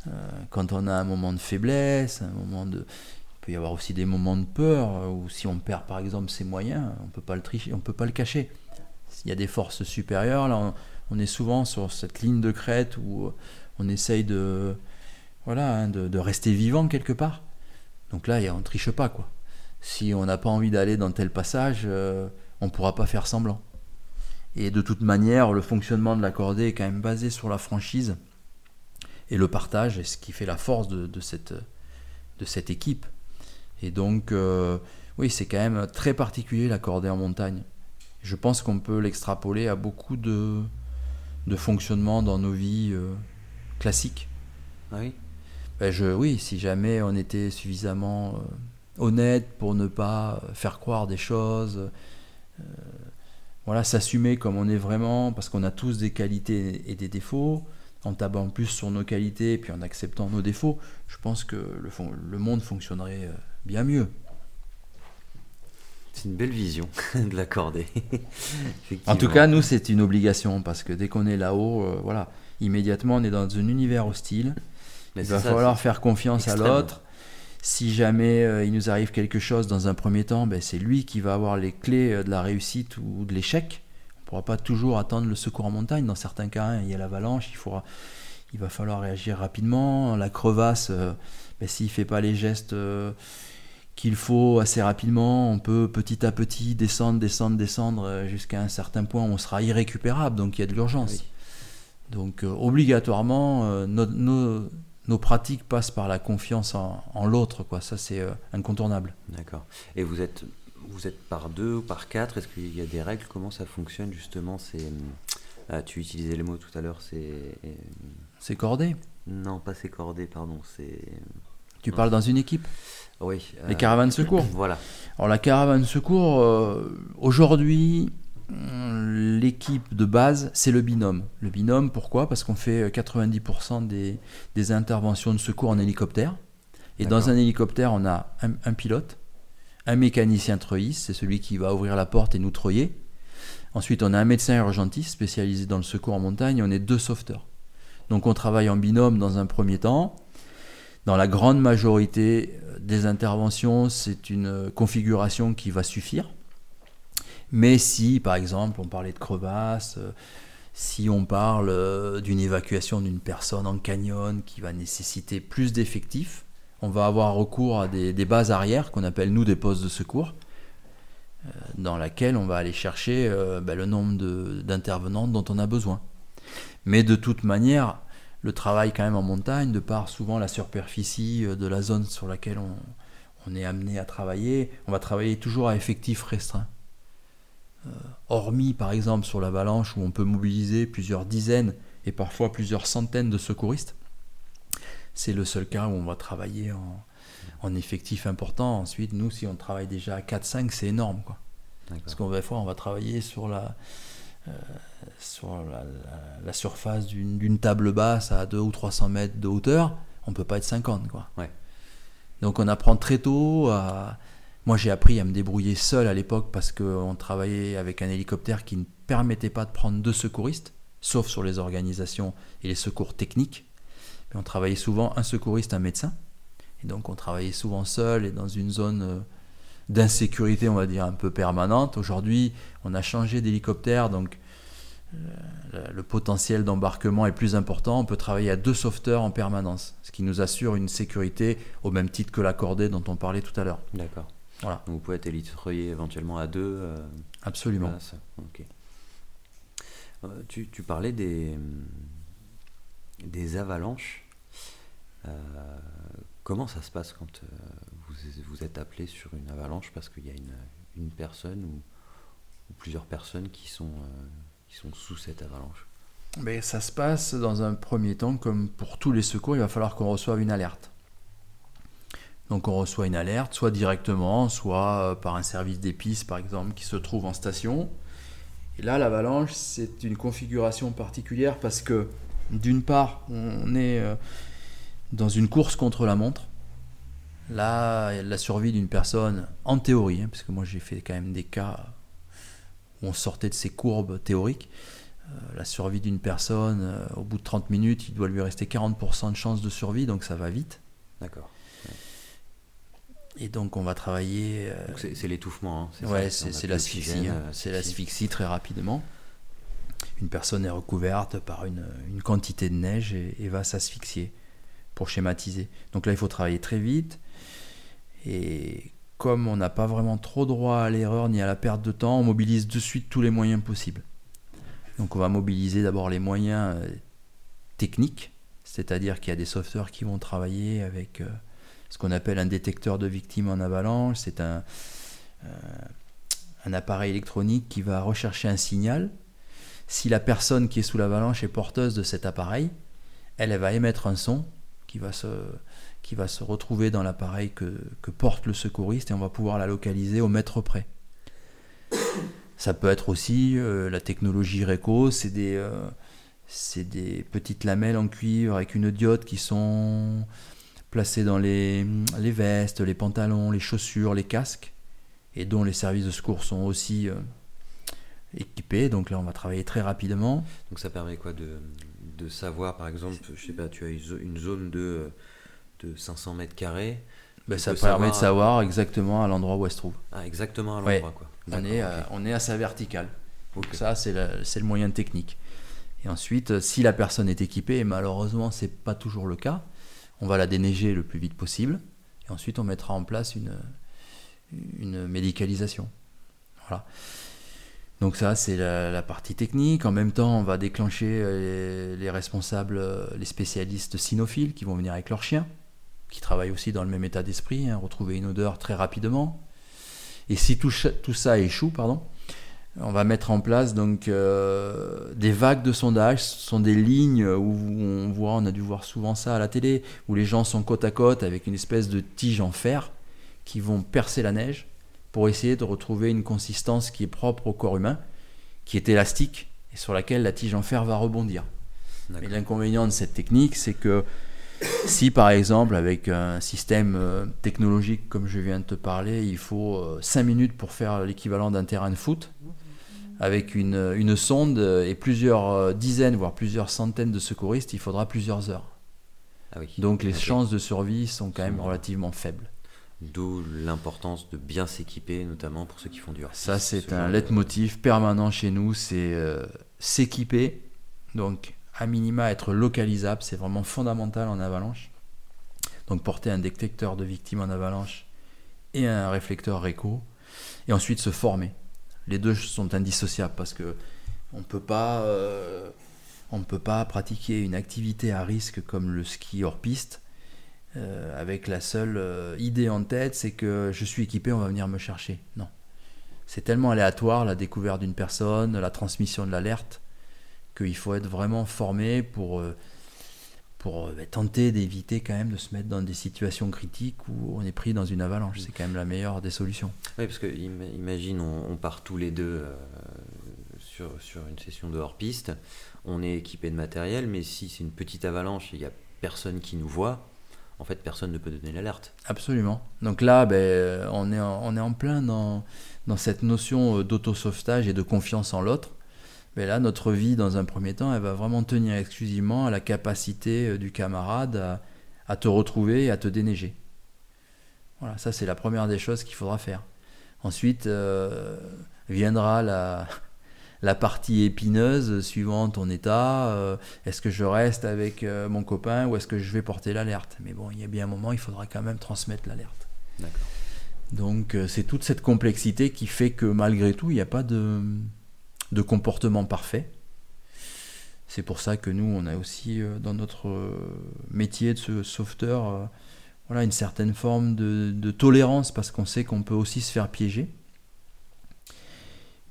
Euh, quand on a un moment de faiblesse, un moment de, il peut y avoir aussi des moments de peur euh, où si on perd par exemple ses moyens, on peut pas le tricher, on peut pas le cacher. S'il y a des forces supérieures, là on, est souvent sur cette ligne de crête où on essaye de voilà hein, de, rester vivant quelque part. Donc là, on triche pas quoi. Si on n'a pas envie d'aller dans tel passage, euh, on ne pourra pas faire semblant. Et de toute manière, le fonctionnement de la cordée est quand même basé sur la franchise et le partage est ce qui fait la force de, cette, de cette équipe. Et donc, euh, oui, c'est quand même très particulier la cordée en montagne. Je pense qu'on peut l'extrapoler à beaucoup de, de fonctionnements dans nos vies euh, classiques. Ah oui ben je, Oui, si jamais on était suffisamment euh, honnête pour ne pas faire croire des choses, voilà, s'assumer comme on est vraiment, parce qu'on a tous des qualités et des défauts, en tabant plus sur nos qualités et puis en acceptant nos défauts, je pense que le, le monde fonctionnerait euh, bien mieux. C'est une belle vision de l'accorder. en tout cas, nous, c'est une obligation parce que dès qu'on est là-haut, euh, voilà, immédiatement, on est dans un univers hostile. il va falloir faire confiance à l'autre. Si jamais euh, il nous arrive quelque chose dans un premier temps, ben, c'est lui qui va avoir les clés de la réussite ou de l'échec pourra pas toujours attendre le secours en montagne. Dans certains cas, hein, il y a l'avalanche, il, faudra, il va falloir réagir rapidement. La crevasse, euh, ben, s'il ne fait pas les gestes euh, qu'il faut assez rapidement, on peut petit à petit descendre, descendre, descendre euh, jusqu'à un certain point où on sera irrécupérable, donc il y a de l'urgence. Donc obligatoirement, nos, pratiques passent par la confiance en, en l'autre, quoi. Ça c'est incontournable. D'accord. Et vous êtes vous êtes par deux ou par quatre Est-ce qu'il y a des règles? Comment ça fonctionne justement C'est euh, ah, tu utilisais les mots tout à l'heure. C'est euh, c'est cordé? Non, pas c'est cordé, pardon. C'est tu parles dans une équipe? Oui. Les caravanes secours? Voilà. Alors la caravane secours, euh, aujourd'hui, l'équipe de base, c'est le binôme. Le binôme, pourquoi? Parce qu'on fait 90% des, des, interventions de secours en hélicoptère. Et dans un hélicoptère, on a un pilote, un mécanicien treuilliste, c'est celui qui va ouvrir la porte et nous treuiller. Ensuite, on a un médecin urgentiste spécialisé dans le secours en montagne, on est deux sauveteurs. Donc on travaille en binôme dans un premier temps. Dans la grande majorité euh, des interventions, c'est une configuration qui va suffire. Mais si, par exemple, on parlait de crevasse, euh, si on parle euh, d'une évacuation d'une personne en canyon qui va nécessiter plus d'effectifs, on va avoir recours à des, bases arrières qu'on appelle nous des postes de secours, euh, dans laquelle on va aller chercher euh, ben, le nombre d'intervenants dont on a besoin. Mais de toute manière, le travail quand même en montagne, de par souvent la superficie euh, de la zone sur laquelle on, on est amené à travailler, on va travailler toujours à effectif restreint. hormis par exemple sur l'avalanche où on peut mobiliser plusieurs dizaines et parfois plusieurs centaines de secouristes, c'est le seul cas où on va travailler en, effectif important. Ensuite, nous, si on travaille déjà à 4-5, c'est énorme. Quoi. Parce qu'on va, on va travailler sur la, euh, sur la, surface d'une table basse à 2 ou 300 mètres de hauteur. On peut pas être 50. Quoi. Donc on apprend très tôt à... Moi j'ai appris à me débrouiller seul à l'époque parce qu'on travaillait avec un hélicoptère qui ne permettait pas de prendre deux secouristes, sauf sur les organisations et les secours techniques on travaillait souvent un secouriste, un médecin. Et donc on travaillait souvent seul et dans une zone euh, d'insécurité, on va dire, un peu permanente. Aujourd'hui, on a changé d'hélicoptère, donc euh, le potentiel d'embarquement est plus important. On peut travailler à deux sauveteurs en permanence, ce qui nous assure une sécurité au même titre que l'accordé dont on parlait tout à l'heure. D'accord. Voilà. Donc vous pouvez être éventuellement à deux. Euh, Absolument. tu, tu, parlais des, des avalanches. Euh, comment ça se passe quand euh, vous, êtes appelé sur une avalanche parce qu'il y a une, personne ou, plusieurs personnes qui sont, euh, qui sont sous cette avalanche? Mais Ça se passe dans un premier temps, comme pour tous les secours, il va falloir qu'on reçoive une alerte. Donc on reçoit une alerte, soit directement, soit par un service d'épices par exemple, qui se trouve en station. Et là, l'avalanche, c'est une configuration particulière parce que d'une part, on est euh, dans une course contre la montre. Là, la survie d'une personne, en théorie, hein, parce que moi j'ai fait quand même des cas où on sortait de ces courbes théoriques, euh, la survie d'une personne, euh, au bout de 30 minutes, il doit lui rester 40% de chance de survie, donc ça va vite. D'accord. Et donc on va travailler. c'est l'étouffement. Hein, ouais, c'est l'asphyxie. Hein. c'est l'asphyxie très rapidement une personne est recouverte par une, quantité de neige et, va s'asphyxier, pour schématiser. Donc là, il faut travailler très vite. Et comme on n'a pas vraiment trop droit à l'erreur ni à la perte de temps, on mobilise de suite tous les moyens possibles. Donc on va mobiliser d'abord les moyens euh, techniques, c'est-à-dire qu'il y a des sauveteurs qui vont travailler avec euh, ce qu'on appelle un détecteur de victimes en avalanche. C'est un, euh, un appareil électronique qui va rechercher un signal si la personne qui est sous l'avalanche est porteuse de cet appareil, elle, va émettre un son qui va se, qui va se retrouver dans l'appareil que, porte le secouriste et on va pouvoir la localiser au mètre près. Ça peut être aussi euh, la technologie RECO, c'est des, euh, des petites lamelles en cuivre avec une diode qui sont placées dans les, les, vestes, les pantalons, les chaussures, les casques, et dont les services de secours sont aussi euh, équipé. Donc là, on va travailler très rapidement. Donc ça permet quoi de, de savoir, par exemple, je sais pas, tu as une zone de, de 500 mètres carrés. Ben, ça permet de savoir exactement à l'endroit où elle se trouve. Ah, exactement à l'endroit, quoi. On est, à, on est à sa verticale. Donc ça, c'est le moyen technique. Et ensuite, si la personne est équipée, et malheureusement, c'est pas toujours le cas, on va la déneiger le plus vite possible. Et ensuite, on mettra en place une, une médicalisation. Voilà. Donc ça, c'est la, partie technique. En même temps, on va déclencher euh, les, responsables, euh, les spécialistes cynophiles qui vont venir avec leurs chiens, qui travaillent aussi dans le même état d'esprit, hein, retrouver une odeur très rapidement. Et si tout, ça échoue, pardon, on va mettre en place donc euh, des vagues de sondage. Ce sont des lignes où on voit, on a dû voir souvent ça à la télé, où les gens sont côte à côte avec une espèce de tige en fer qui vont percer la neige pour essayer de retrouver une consistance qui est propre au corps humain, qui est élastique et sur laquelle la tige en fer va rebondir. Mais l'inconvénient de cette technique, c'est que si par exemple avec un système euh, technologique comme je viens de te parler, il faut 5 euh, minutes pour faire l'équivalent d'un terrain de foot, avec une, une, sonde et plusieurs euh, dizaines, voire plusieurs centaines de secouristes, il faudra plusieurs heures. Ah Donc les chances de survie sont quand même relativement faibles. D'où l'importance de bien s'équiper, notamment pour ceux qui font du Ça, c'est un leitmotiv permanent chez nous, c'est euh, s'équiper. Donc, à minima, être localisable, c'est vraiment fondamental en avalanche. Donc, porter un détecteur de victimes en avalanche et un réflecteur RECO. Et ensuite, se former. Les deux sont indissociables parce que on peut pas, euh, on ne peut pas pratiquer une activité à risque comme le ski hors piste euh, avec la seule euh, idée en tête, c'est que je suis équipé, on va venir me chercher. Non. C'est tellement aléatoire la découverte d'une personne, la transmission de l'alerte, qu'il faut être vraiment formé pour, euh, pour tenter d'éviter quand même de se mettre dans des situations critiques où on est pris dans une avalanche. C'est quand même la meilleure des solutions. Oui, parce que imagine, on, part tous les deux sur, sur une session de hors-piste, on est équipé de matériel, mais si c'est une petite avalanche et il n'y a personne qui nous voit, en fait, personne ne peut donner l'alerte. Absolument. Donc là, ben, on, est en, on est en plein dans, cette notion euh, d'autosauvetage et de confiance en l'autre. Mais là, notre vie, dans un premier temps, elle va vraiment tenir exclusivement à la capacité euh, du camarade à, te retrouver et à te déneiger. Voilà, ça c'est la première des choses qu'il faudra faire. Ensuite, euh, viendra la, la partie épineuse suivant ton état. Euh, est-ce que je reste avec euh, mon copain ou est-ce que je vais porter l'alerte? Mais bon, il y a bien un moment, il faudra quand même transmettre l'alerte. Donc euh, c'est toute cette complexité qui fait que malgré tout, il n'y a pas de, de, comportement parfait. C'est pour ça que nous, on a aussi dans notre métier de ce sauveteur voilà, une certaine forme de tolérance parce qu'on sait qu'on peut aussi se faire piéger.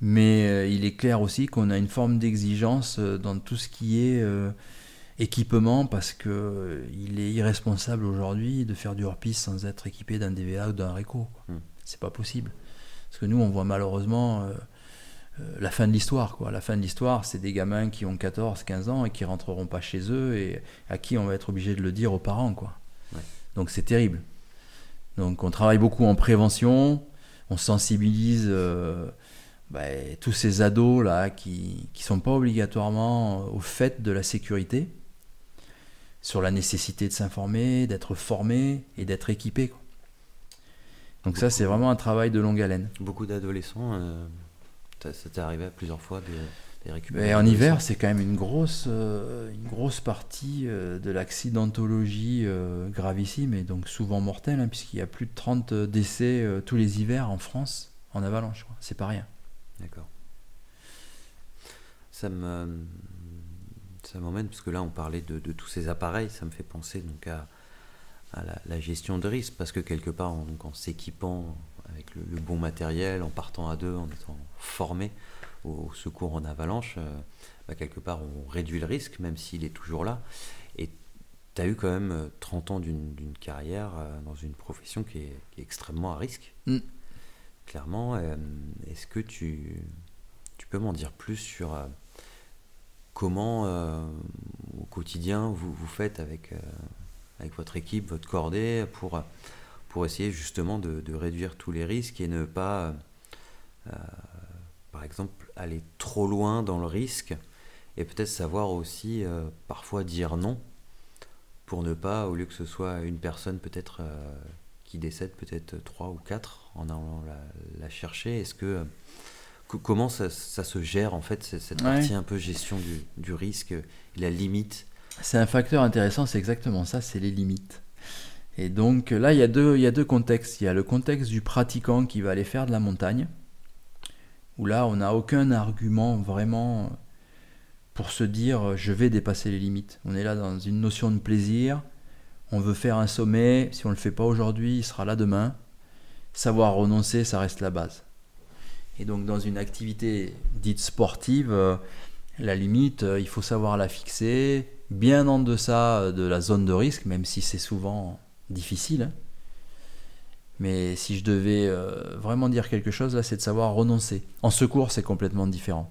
Mais euh, il est clair aussi qu'on a une forme d'exigence euh, dans tout ce qui est euh, équipement parce que il est irresponsable aujourd'hui de faire du hors-piste sans être équipé d'un DVA ou d'un RECO. Hmm. C'est pas possible. Parce que nous, on voit malheureusement la fin de l'histoire. Quoi. La fin de l'histoire, c'est des gamins qui ont 14, 15 ans et qui rentreront pas chez eux et à qui on va être obligé de le dire aux parents. Quoi. Donc c'est terrible. Donc on travaille beaucoup en prévention, on sensibilise bah, tous ces ados là qui ne sont pas obligatoirement au fait de la sécurité, sur la nécessité de s'informer, d'être formé et d'être équipé. Donc ça, c'est vraiment un travail de longue haleine. Beaucoup d'adolescents, euh, ça t'est arrivé plusieurs fois de, récupérer En hiver, c'est quand même une grosse, euh, une grosse partie euh, de l'accidentologie gravissime et donc souvent mortelle, hein, puisqu'il y a plus de 30 décès tous les hivers en France en avalanche. C'est pas rien. D'accord. Ça me ça m'emmène parce que là on parlait de, tous ces appareils, ça me fait penser donc à, la, gestion de risque parce que quelque part en, s'équipant avec le, bon matériel, en partant à deux, en étant formé au, secours en avalanche, euh, bah, quelque part on réduit le risque même s'il est toujours là. Et tu as eu quand même 30 ans d'une carrière euh, dans une profession qui est, extrêmement à risque. Mm clairement. Euh, est-ce que tu, tu peux m'en dire plus sur euh, comment euh, au quotidien vous, vous faites avec, avec votre équipe, votre cordée, pour, pour essayer justement de, réduire tous les risques et ne pas, par exemple, aller trop loin dans le risque et peut-être savoir aussi parfois dire non pour ne pas, au lieu que ce soit une personne peut-être qui décède peut-être trois ou quatre en allant la, chercher. Est-ce que comment ça, se gère en fait cette partie un peu gestion du, risque, la limite? C'est un facteur intéressant, c'est exactement ça, c'est les limites. Et donc là, il y, a deux, il y a deux contextes. Il y a le contexte du pratiquant qui va aller faire de la montagne, où là, on n'a aucun argument vraiment pour se dire je vais dépasser les limites. On est là dans une notion de plaisir, on veut faire un sommet, si on ne le fait pas aujourd'hui, il sera là demain. Savoir renoncer, ça reste la base. Et donc dans une activité dite sportive, euh, la limite, euh, il faut savoir la fixer, bien en deçà de la zone de risque, même si c'est souvent difficile. Hein. Mais si je devais euh, vraiment dire quelque chose, là, c'est de savoir renoncer. En secours, c'est complètement différent.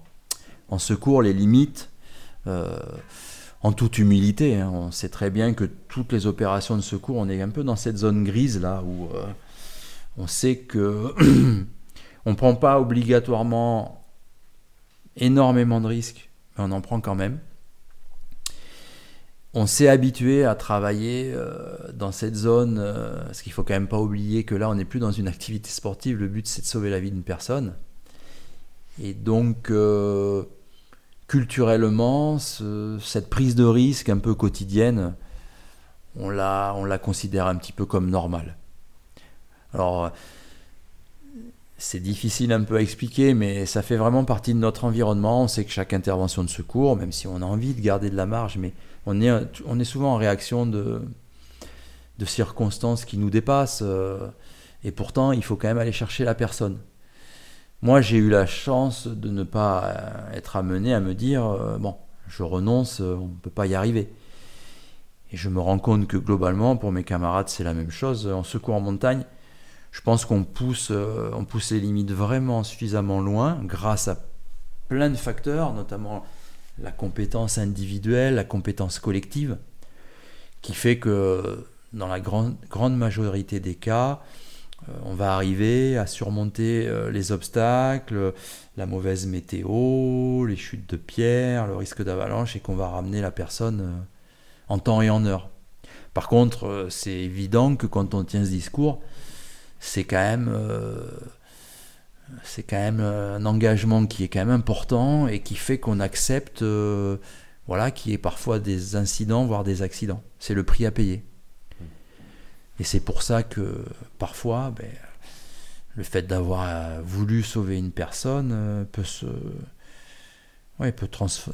En secours, les limites, en toute humilité, hein, on sait très bien que toutes les opérations de secours, on est un peu dans cette zone grise là où on sait que On prend pas obligatoirement énormément de risques, mais on en prend quand même. On s'est habitué à travailler euh, dans cette zone, euh, parce qu'il faut quand même pas oublier que là, on n'est plus dans une activité sportive. Le but, c'est de sauver la vie d'une personne. Et donc, culturellement, cette prise de risque un peu quotidienne, on la, on la considère un petit peu comme normale. Alors, c'est difficile un peu à expliquer, mais ça fait vraiment partie de notre environnement. On sait que chaque intervention de secours, même si on a envie de garder de la marge, mais on est, souvent en réaction de, de circonstances qui nous dépassent. Euh, et pourtant, il faut quand même aller chercher la personne. Moi, j'ai eu la chance de ne pas euh, être amené à me dire, euh, bon, je renonce, on ne peut pas y arriver. Et je me rends compte que globalement, pour mes camarades, c'est la même chose. En secours en montagne, je pense qu'on pousse, euh, on pousse les limites vraiment suffisamment loin grâce à plein de facteurs, notamment la compétence individuelle, la compétence collective, qui fait que dans la grande, majorité des cas, euh, on va arriver à surmonter euh, les obstacles, la mauvaise météo, les chutes de pierre, le risque d'avalanche, et qu'on va ramener la personne en temps et en heure. Par contre, c'est évident que quand on tient ce discours, c'est quand même euh, c'est quand même un engagement qui est quand même important et qui fait qu'on accepte euh, voilà qu'il y ait parfois des incidents voire des accidents c'est le prix à payer et c'est pour ça que parfois ben, le fait d'avoir voulu sauver une personne euh, peut se ouais, peut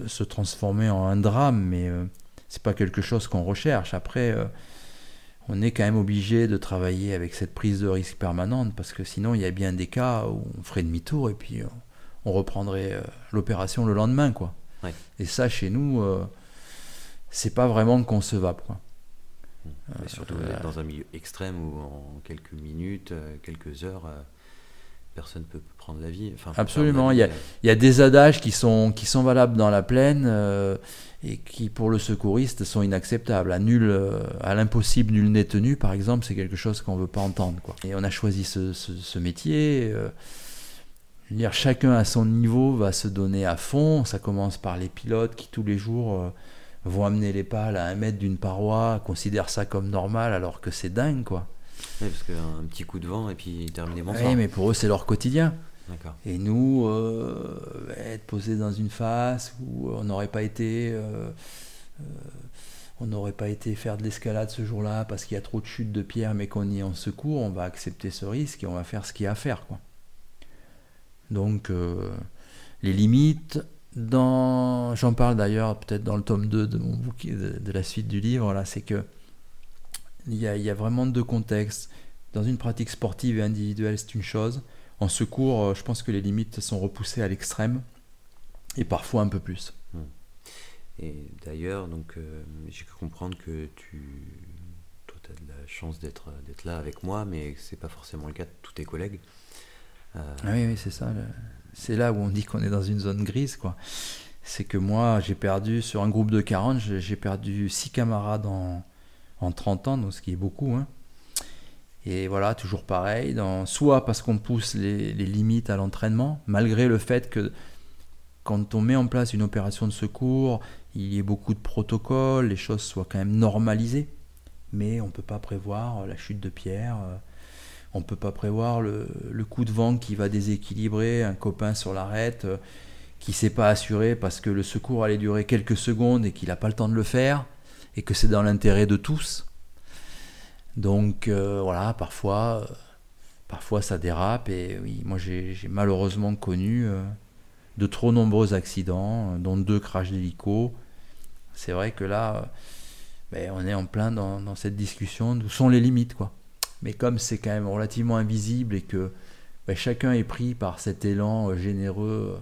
se transformer en un drame mais c'est pas quelque chose qu'on recherche après on est quand même obligé de travailler avec cette prise de risque permanente parce que sinon il y a bien des cas où on ferait demi-tour et puis on, reprendrait euh, l'opération le lendemain quoi. Et ça chez nous euh, c'est pas vraiment concevable quoi. Mais surtout euh, dans un milieu extrême où en quelques minutes, quelques heures personne ne peut prendre la vie. Absolument, il, y a, des adages qui sont, qui sont valables dans la plaine et qui pour le secouriste sont inacceptables. À nul, euh, à l'impossible, nul n'est tenu, par exemple, c'est quelque chose qu'on ne veut pas entendre. Quoi. Et on a choisi ce, métier. Euh, dire, chacun à son niveau va se donner à fond. Ça commence par les pilotes qui tous les jours euh, vont amener les pales à un mètre d'une paroi, considèrent ça comme normal alors que c'est dingue, quoi. Oui, parce qu'un petit coup de vent et puis terminer bonsoir. Oui, mais pour eux c'est leur quotidien. Et nous, euh, être posé dans une face où on n'aurait pas été, euh, euh, on n'aurait pas été faire de l'escalade ce jour-là parce qu'il y a trop de chutes de pierre, mais qu'on y est en secours, on va accepter ce risque et on va faire ce qu'il y a à faire, quoi. Donc, les limites. Dans, j'en parle d'ailleurs peut-être dans le tome 2 de mon bouquin, de, la suite du livre, là, c'est que il y, a, il y a vraiment deux contextes. Dans une pratique sportive et individuelle, c'est une chose en secours, euh, je pense que les limites sont repoussées à l'extrême et parfois un peu plus. Hmm. Et d'ailleurs, donc euh, j'ai pu comprendre que tu toi, as de la chance d'être d'être là avec moi, mais c'est pas forcément le cas de tous tes collègues. Euh, ah oui, oui c'est ça. C'est là où on dit qu'on est dans une zone grise, quoi. C'est que moi, j'ai perdu sur un groupe de 40, j'ai perdu 6 camarades en, en 30 ans, donc ce qui est beaucoup. Hein. Et voilà, toujours pareil, dans, soit parce qu'on pousse les, limites à l'entraînement, malgré le fait que quand on met en place une opération de secours, il y ait beaucoup de protocoles, les choses soient quand même normalisées, mais on ne peut pas prévoir la chute de pierre, on ne peut pas prévoir le, coup de vent qui va déséquilibrer un copain sur l'arête euh, qui ne s'est pas assuré parce que le secours allait durer quelques secondes et qu'il n'a pas le temps de le faire et que c'est dans l'intérêt de tous. Donc euh, voilà, parfois, euh, parfois ça dérape et oui, moi j'ai malheureusement connu de trop nombreux accidents, dont deux crashs d'hélico. C'est vrai que là, ben, on est en plein dans, dans cette discussion d'où sont les limites quoi. Mais comme c'est quand même relativement invisible et que ben, chacun est pris par cet élan euh, généreux euh,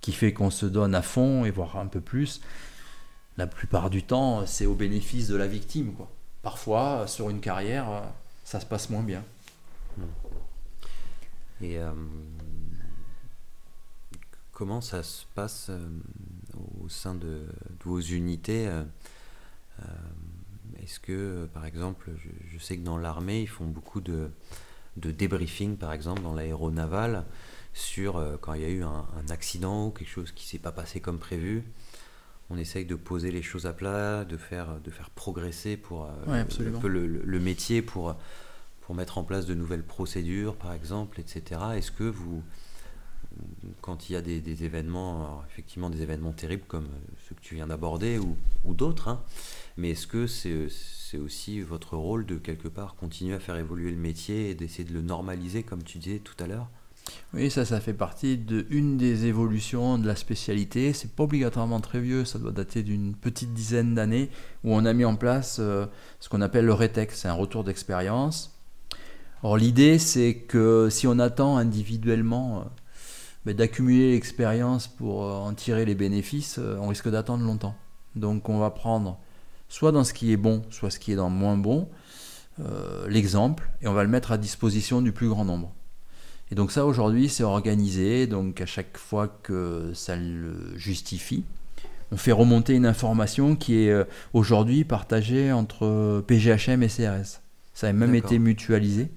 qui fait qu'on se donne à fond et voire un peu plus, la plupart du temps, c'est au bénéfice de la victime. Quoi. Parfois, sur une carrière, euh, ça se passe moins bien. Et comment ça se passe au sein de, vos unités est-ce que, euh, par exemple, je, sais que dans l'armée, ils font beaucoup de, débriefing, par exemple, dans l'aéronaval, sur euh, quand il y a eu un, accident ou quelque chose qui s'est pas passé comme prévu. On essaye de poser les choses à plat, de faire, de faire progresser pour euh, un peu le, métier, pour, pour mettre en place de nouvelles procédures, par exemple, etc. Est-ce que vous, quand il y a des, événements, effectivement des événements terribles comme ceux que tu viens d'aborder ou, d'autres, hein, mais est-ce que c'est aussi votre rôle de quelque part continuer à faire évoluer le métier et d'essayer de le normaliser comme tu disais tout à l'heure? Oui, ça, ça fait partie de une des évolutions de la spécialité. C'est pas obligatoirement très vieux, ça doit dater d'une petite dizaine d'années où on a mis en place euh, ce qu'on appelle le RETEX, c'est un retour d'expérience. Or, l'idée, c'est que si on attend individuellement euh, ben, d'accumuler l'expérience pour euh, en tirer les bénéfices, on risque d'attendre longtemps. Donc, on va prendre soit dans ce qui est bon, soit ce qui est dans moins bon, euh, l'exemple, et on va le mettre à disposition du plus grand nombre. Et donc ça aujourd'hui c'est organisé, donc à chaque fois que ça le justifie, on fait remonter une information qui est euh, aujourd'hui partagée entre PGHM et CRS. Ça a même été mutualisé.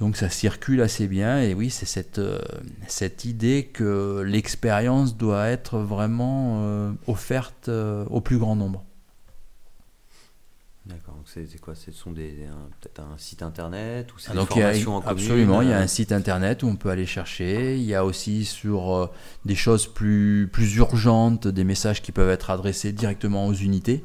Donc ça circule assez bien. Et oui, c'est cette, euh, cette idée que l'expérience doit être vraiment euh, offerte euh, au plus grand nombre. D'accord, c'est quoi? Ce sont peut-être un site internet ou c'est des formations en Absolument, il y a un site internet où on peut aller chercher. Il y a aussi sur des choses plus, plus urgentes des messages qui peuvent être adressés directement aux unités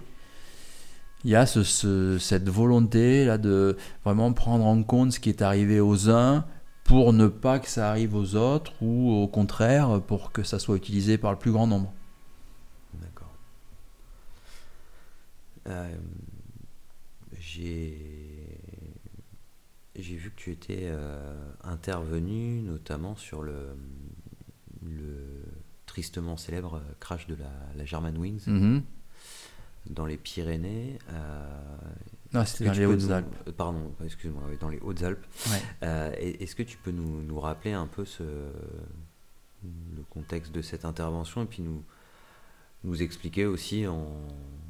il y a cette volonté là de vraiment prendre en compte ce qui est arrivé aux uns pour ne pas que ça arrive aux autres ou au contraire pour que ça soit utilisé par le plus grand nombre. D'accord. Euh, j'ai vu que tu étais euh, intervenu notamment sur le, le tristement célèbre crash de la, la German Wings. Mm-hmm dans les Pyrénées. Euh, non, c'était dans les Hautes-Alpes. Euh, pardon, excuse-moi, dans les Hautes-Alpes. Euh, est-ce que tu peux nous, nous, rappeler un peu ce, le contexte de cette intervention et puis nous, nous expliquer aussi en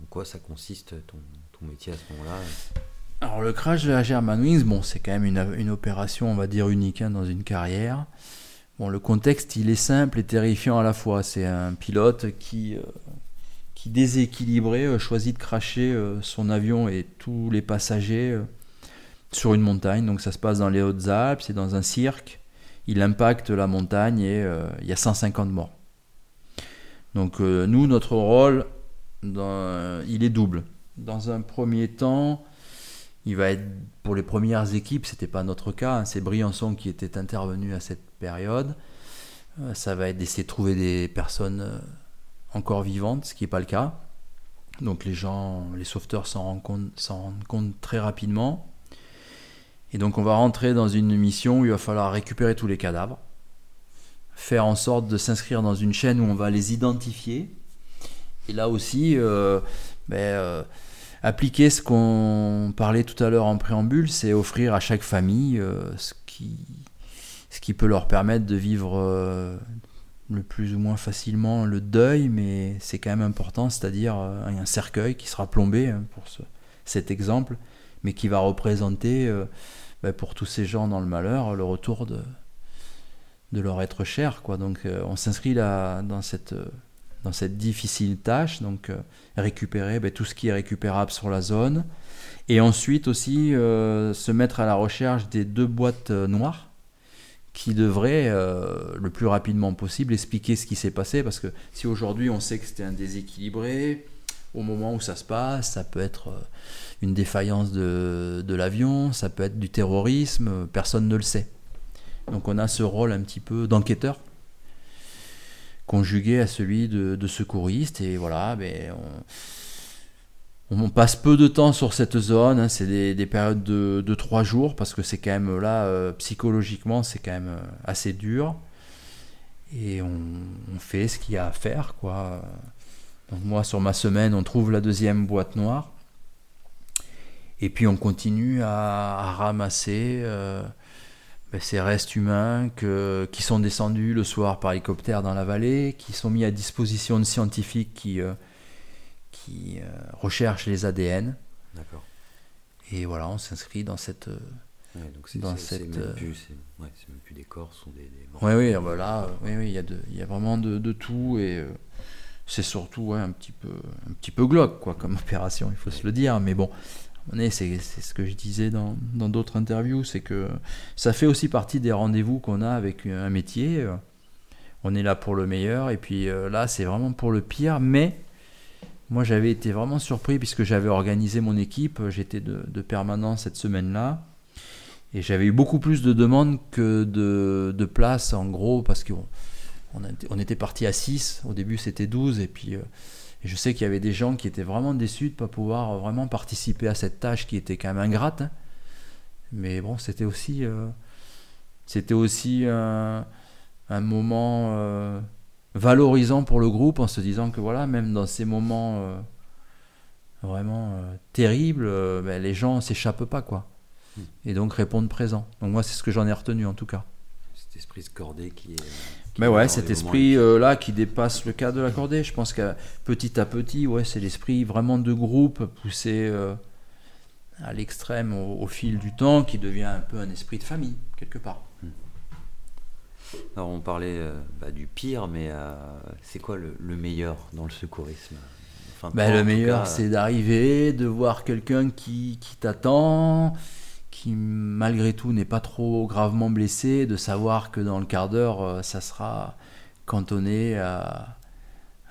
quoi ça consiste ton, ton métier à ce moment-là? Alors le crash de la Germanwings, bon, c'est quand même une, une, opération, on va dire, unique hein, dans une carrière. Bon, le contexte, il est simple et terrifiant à la fois. C'est un pilote qui, déséquilibré, euh, choisit de cracher euh, son avion et tous les passagers euh, sur une montagne. Donc ça se passe dans les Hautes-Alpes, c'est dans un cirque. Il impacte la montagne et il y a 150 morts. Donc nous, notre rôle, il est double. Dans un premier temps, il va être pour les premières équipes, c'était pas notre cas, hein, c'est Briançon qui était intervenu à cette période. ça va être d'essayer de trouver des personnes encore vivante, ce qui n'est pas le cas. Donc les gens, les sauveteurs s'en rendent, compte, très rapidement. Et donc on va rentrer dans une mission où il va falloir récupérer tous les cadavres, faire en sorte de s'inscrire dans une chaîne où on va les identifier. Et là aussi, euh, ben, euh, appliquer ce qu'on parlait tout à l'heure en préambule, c'est offrir à chaque famille euh, ce qui peut leur permettre de vivre le plus ou moins facilement le deuil, mais c'est quand même important, c'est-à-dire euh, un cercueil qui sera plombé hein, pour cet exemple, mais qui va représenter euh, bah, pour tous ces gens dans le malheur le retour de, de leur être cher. Quoi. Donc euh, on s'inscrit là dans cette, dans cette difficile tâche, donc récupérer ben, tout ce qui est récupérable sur la zone, et ensuite aussi se mettre à la recherche des deux boîtes noires qui devraient le plus rapidement possible expliquer ce qui s'est passé, parce que si aujourd'hui on sait que c'était un déséquilibré, au moment où ça se passe, ça peut être une défaillance de, l'avion, ça peut être du terrorisme, personne ne le sait. Donc on a ce rôle un petit peu d'enquêteur conjugué à celui de, secouriste et voilà, ben, on, passe peu de temps sur cette zone, hein. c'est des, périodes de, trois jours parce que c'est quand même là, euh, psychologiquement, c'est quand même euh, assez dur et on, on fait ce qu'il y a à faire quoi. Donc moi sur ma semaine, on trouve la deuxième boîte noire et puis on continue à, ramasser euh, ben, ces restes humains qui sont descendus le soir par hélicoptère dans la vallée, qui sont mis à disposition de scientifiques qui, qui euh, recherchent les ADN. D'accord. Et voilà, on s'inscrit dans cette. Ouais, donc c'est, dans cette. Même plus, ouais, même plus des corps, sont des. des oui, oui, voilà, oui, oui, il y a de, il y a vraiment de, de tout et c'est surtout un petit peu, un petit peu glauque quoi comme opération, il faut se le dire. Mais bon, c'est ce que je disais dans d'autres interviews, c'est que ça fait aussi partie des rendez-vous qu'on a avec un métier. On est là pour le meilleur, et puis euh, là, c'est vraiment pour le pire. Mais moi, j'avais été vraiment surpris puisque j'avais organisé mon équipe. J'étais de, de permanence cette semaine-là. Et j'avais eu beaucoup plus de demandes que de, places, en gros, parce qu'on on, était parti à 6. Au début, c'était 12. Et puis. Euh, je sais qu'il y avait des gens qui étaient vraiment déçus de ne pas pouvoir vraiment participer à cette tâche qui était quand même ingrate. Hein. Mais bon, c'était aussi, euh, c'était aussi un, moment euh, valorisant pour le groupe en se disant que voilà, même dans ces moments euh, vraiment terribles, ben, les gens s'échappent pas quoi. Hmm. Et donc répondent présent. Donc moi, c'est ce que j'en ai retenu en tout cas. Cet esprit scordé qui est. Mais ouais, cet esprit euh, là qui dépasse le cadre de l'accordé, je pense que petit à petit, ouais, c'est l'esprit vraiment de groupe poussé euh, à l'extrême au, fil du temps qui devient un peu un esprit de famille, quelque part. Alors on parlait euh, bah, du pire, mais c'est quoi le, meilleur dans le secourisme? Enfin, bah, Le meilleur, c'est d'arriver, de voir quelqu'un qui, qui t'attend, qui malgré tout n'est pas trop gravement blessé, de savoir que dans le quart d'heure, euh, ça sera cantonné à,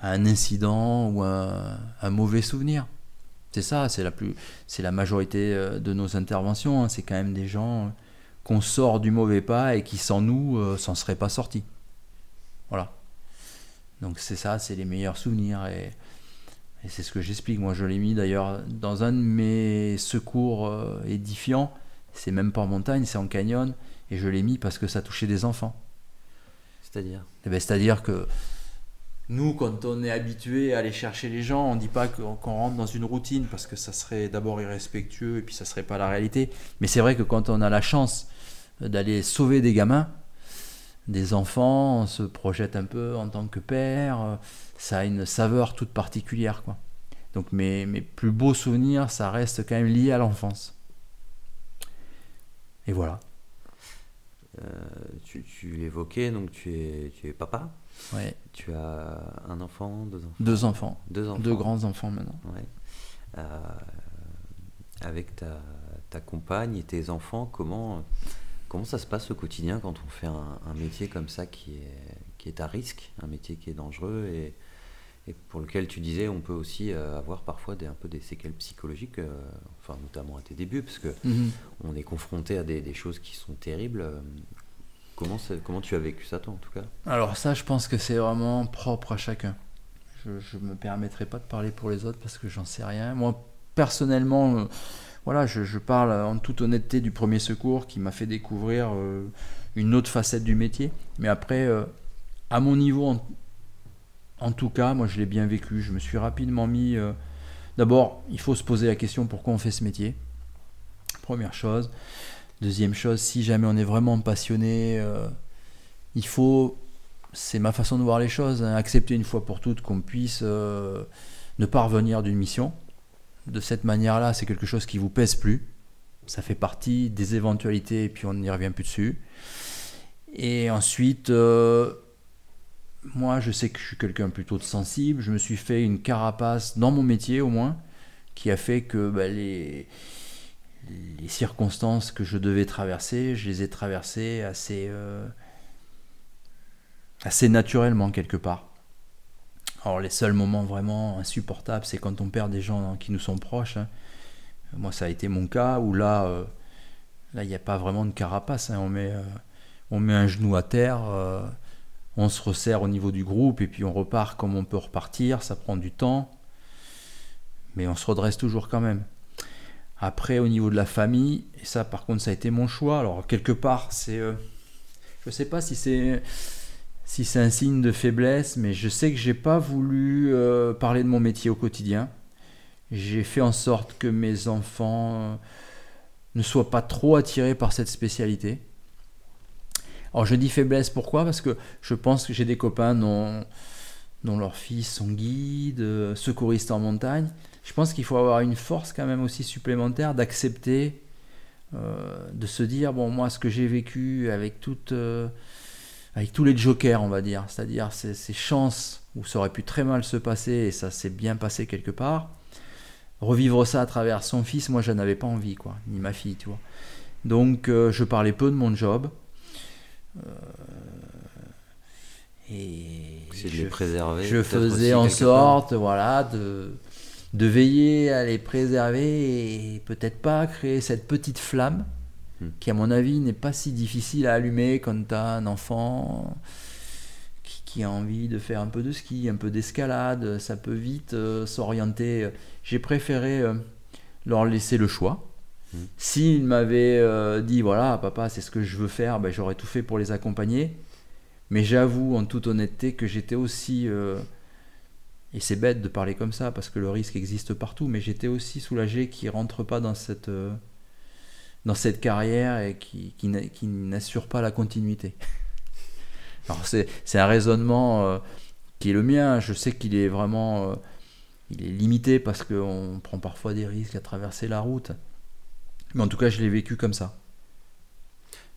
un incident ou un, un mauvais souvenir. C'est ça, c'est la, plus, c'est la majorité euh, de nos interventions. Hein. C'est quand même des gens qu'on sort du mauvais pas et qui sans nous euh, s'en seraient pas sortis. Voilà. Donc c'est ça, c'est les meilleurs souvenirs. Et, et c'est ce que j'explique. Moi, je l'ai mis d'ailleurs dans un de mes secours édifiants c'est même pas en montagne, c'est en canyon, et je l'ai mis parce que ça touchait des enfants. C'est-à-dire? Eh ben, C'est-à-dire que nous, quand on est habitué à aller chercher les gens, on ne dit pas qu'on rentre dans une routine parce que ça serait d'abord irrespectueux et puis ça serait pas la réalité. Mais c'est vrai que quand on a la chance d'aller sauver des gamins, des enfants, on se projette un peu en tant que père, ça a une saveur toute particulière. Quoi. Donc mes, mes plus beaux souvenirs, ça reste quand même lié à l'enfance. Et voilà. Euh, tu, tu l'évoquais, donc tu es, tu es papa. Ouais. Tu as un enfant, deux enfants. Deux enfants. Deux enfants. Deux grands enfants maintenant. Ouais. Euh, avec ta, ta, compagne et tes enfants, comment, comment ça se passe au quotidien quand on fait un, un, métier comme ça qui est, qui est à risque, un métier qui est dangereux et et pour lequel tu disais on peut aussi euh, avoir parfois des, un peu des séquelles psychologiques, euh, enfin notamment à tes débuts, parce que mhm. on est confronté à des, choses qui sont terribles. Euh, comment, comment tu as vécu ça toi en tout cas? Alors ça je pense que c'est vraiment propre à chacun. Je ne me permettrai pas de parler pour les autres parce que j'en sais rien. Moi personnellement, voilà, je, parle en toute honnêteté du premier secours qui m'a fait découvrir une autre facette du métier. Mais après, à mon niveau, en tout cas, moi je l'ai bien vécu. Je me suis rapidement mis. Euh, d'abord, il faut se poser la question pourquoi on fait ce métier? Première chose. Deuxième chose, si jamais on est vraiment passionné, euh, il faut, c'est ma façon de voir les choses, hein, accepter une fois pour toutes qu'on puisse euh, ne pas revenir d'une mission. De cette manière-là, c'est quelque chose qui vous pèse plus. Ça fait partie des éventualités et puis on n'y revient plus dessus. Et ensuite, moi, je sais que je suis quelqu'un plutôt sensible. Je me suis fait une carapace dans mon métier, au moins, qui a fait que bah, les, les circonstances que je devais traverser, je les ai traversées assez, euh, assez naturellement, quelque part. Alors, les seuls moments vraiment insupportables, c'est quand on perd des gens qui nous sont proches. Hein. Moi, ça a été mon cas, où là, euh, là, il n'y a pas vraiment de carapace. Hein. On, met, euh, on met un genou à terre on se resserre au niveau du groupe et puis on repart comme on peut repartir, ça prend du temps, mais on se redresse toujours quand même. Après, au niveau de la famille, et ça par contre ça a été mon choix, alors quelque part c'est... Euh, je ne sais pas si c'est si c'est un signe de faiblesse, mais je sais que j'ai pas voulu euh, parler de mon métier au quotidien. J'ai fait en sorte que mes enfants euh, ne soient pas trop attirés par cette spécialité. Alors je dis faiblesse pourquoi? Parce que je pense que j'ai des copains dont, leurs fils sont guides, euh, secouristes en montagne. Je pense qu'il faut avoir une force quand même aussi supplémentaire d'accepter, de se dire, bon moi ce que j'ai vécu avec, toute, avec tous les jokers on va dire, c'est-à-dire ces, ces, chances où ça aurait pu très mal se passer et ça s'est bien passé quelque part, revivre ça à travers son fils, moi je n'avais pas envie, quoi, ni ma fille, tu vois. Donc je parlais peu de mon job, euh, et je, de les préserver. Je faisais en sorte, voilà, de, de veiller à les préserver et peut-être pas créer cette petite flamme hmm. qui, à mon avis, n'est pas si difficile à allumer quand tu as un enfant qui, a envie de faire un peu de ski, un peu d'escalade. Ça peut vite euh, s'orienter. J'ai préféré euh, leur laisser le choix. S'il m'avait euh, dit voilà, papa, c'est ce que je veux faire, ben, j'aurais tout fait pour les accompagner. Mais j'avoue en toute honnêteté que j'étais aussi. Et c'est bête de parler comme ça parce que le risque existe partout, mais j'étais aussi soulagé qu'ils ne rentrent pas dans cette, dans cette carrière et qui, qui, n'assure pas la continuité. Alors c'est, un raisonnement qui est le mien. Je sais qu'il est vraiment. il est limité parce qu'on prend parfois des risques à traverser la route. Mais en tout cas, je l'ai vécu comme ça.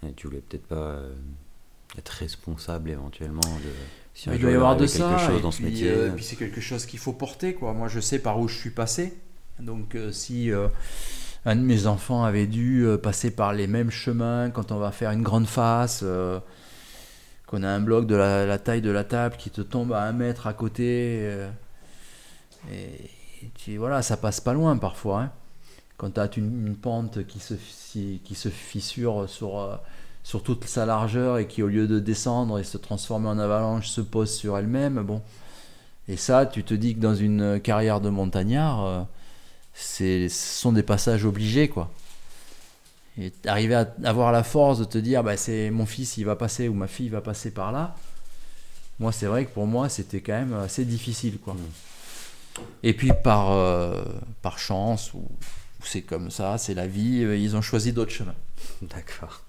Et tu voulais peut-être pas euh, être responsable éventuellement de. Si il doit y avoir de ça. Chose dans ce métier. Euh, puis c'est quelque chose qu'il faut porter. Quoi. Moi, je sais par où je suis passé. Donc, euh, si un de mes enfants avait dû passer par les mêmes chemins quand on va faire une grande face, qu'on a un bloc de la, taille de la table qui te tombe à un mètre à côté, et, tu, voilà, ça passe pas loin parfois. Hein quand tu as une, pente qui se, qui se fissure sur, euh, sur toute sa largeur et qui, au lieu de descendre et se transformer en avalanche, se pose sur elle-même, bon. Et ça, tu te dis que dans une carrière de montagnard, euh, ce sont des passages obligés, quoi. Et arriver à avoir la force de te dire, bah, c'est mon fils, il va passer ou ma fille va passer par là. Moi, c'est vrai que pour moi, c'était quand même assez difficile, quoi. Mmh. Et puis par, euh, par chance ou c'est comme ça, c'est la vie, euh, ils ont choisi d'autres chemins. D'accord.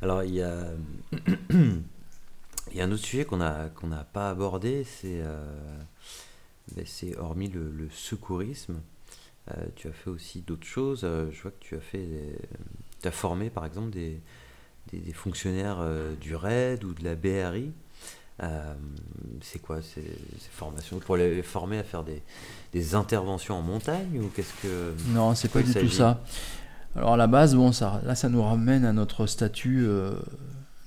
Alors il y a, il y a un autre sujet qu'on n'a pas abordé, c'est euh, ben, c'est hormis le, secourisme, euh, tu as fait aussi d'autres choses. je vois que tu as fait, tu as formé par exemple des, des, fonctionnaires du RAID ou de la BRI. c'est quoi ces, ces, formations? Pour les former à faire des, des interventions en montagne ou qu'est-ce que Non, c'est pas du tout ça. Alors à la base, bon, ça, là, ça nous ramène à notre statut euh,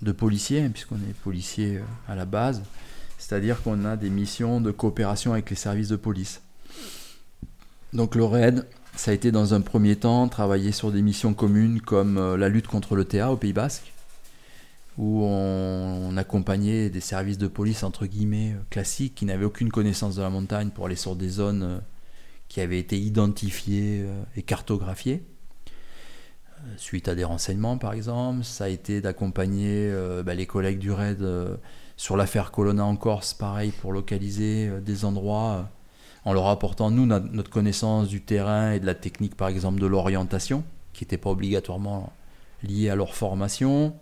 de policier, hein, puisqu'on est policier euh, à la base, c'est-à-dire qu'on a des missions de coopération avec les services de police. Donc le RAID, ça a été dans un premier temps travailler sur des missions communes comme euh, la lutte contre le TA au Pays Basque, où on, accompagnait des services de police entre guillemets euh, classiques qui n'avaient aucune connaissance de la montagne pour aller sur des zones euh, qui avaient été identifiées et cartographiées suite à des renseignements par exemple. Ça a été d'accompagner bah, les collègues du RAID sur l'affaire Colonna en Corse, pareil, pour localiser des endroits en leur apportant, nous, notre connaissance du terrain et de la technique, par exemple, de l'orientation, qui n'était pas obligatoirement liée à leur formation.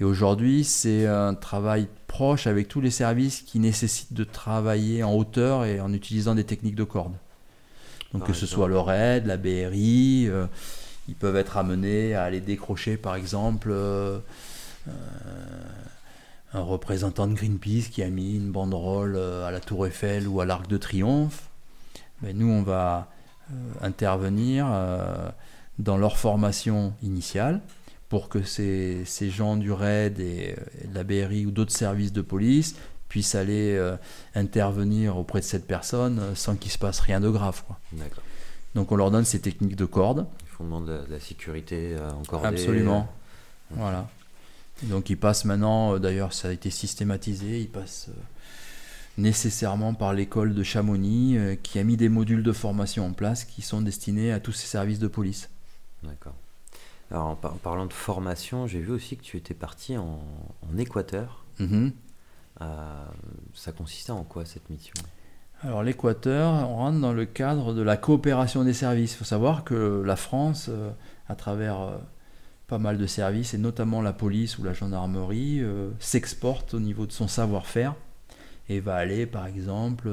Et aujourd'hui, c'est un travail proche avec tous les services qui nécessitent de travailler en hauteur et en utilisant des techniques de corde. Donc que ce soit le RAID, la BRI, euh, ils peuvent être amenés à aller décrocher par exemple euh, un représentant de Greenpeace qui a mis une banderole à la Tour Eiffel ou à l'Arc de Triomphe. Mais nous, on va intervenir dans leur formation initiale pour que ces, ces gens du RAID et, de la BRI ou d'autres services de police puissent aller euh, intervenir auprès de cette personne euh, sans qu'il se passe rien de grave. Quoi. Donc on leur donne ces techniques de corde. Il fondement de la, sécurité euh, encore Absolument. Voilà. Donc ils passent maintenant, d'ailleurs ça a été systématisé, ils passent nécessairement par l'école de Chamonix qui a mis des modules de formation en place qui sont destinés à tous ces services de police. D'accord. Alors en, parlant de formation, j'ai vu aussi que tu étais parti en, Équateur. Euh, ça consistait en quoi cette mission? Alors l'Équateur, on rentre dans le cadre de la coopération des services. Il faut savoir que la France, euh, à travers euh, pas mal de services, et notamment la police ou la gendarmerie, s'exporte au niveau de son savoir-faire et va aller par exemple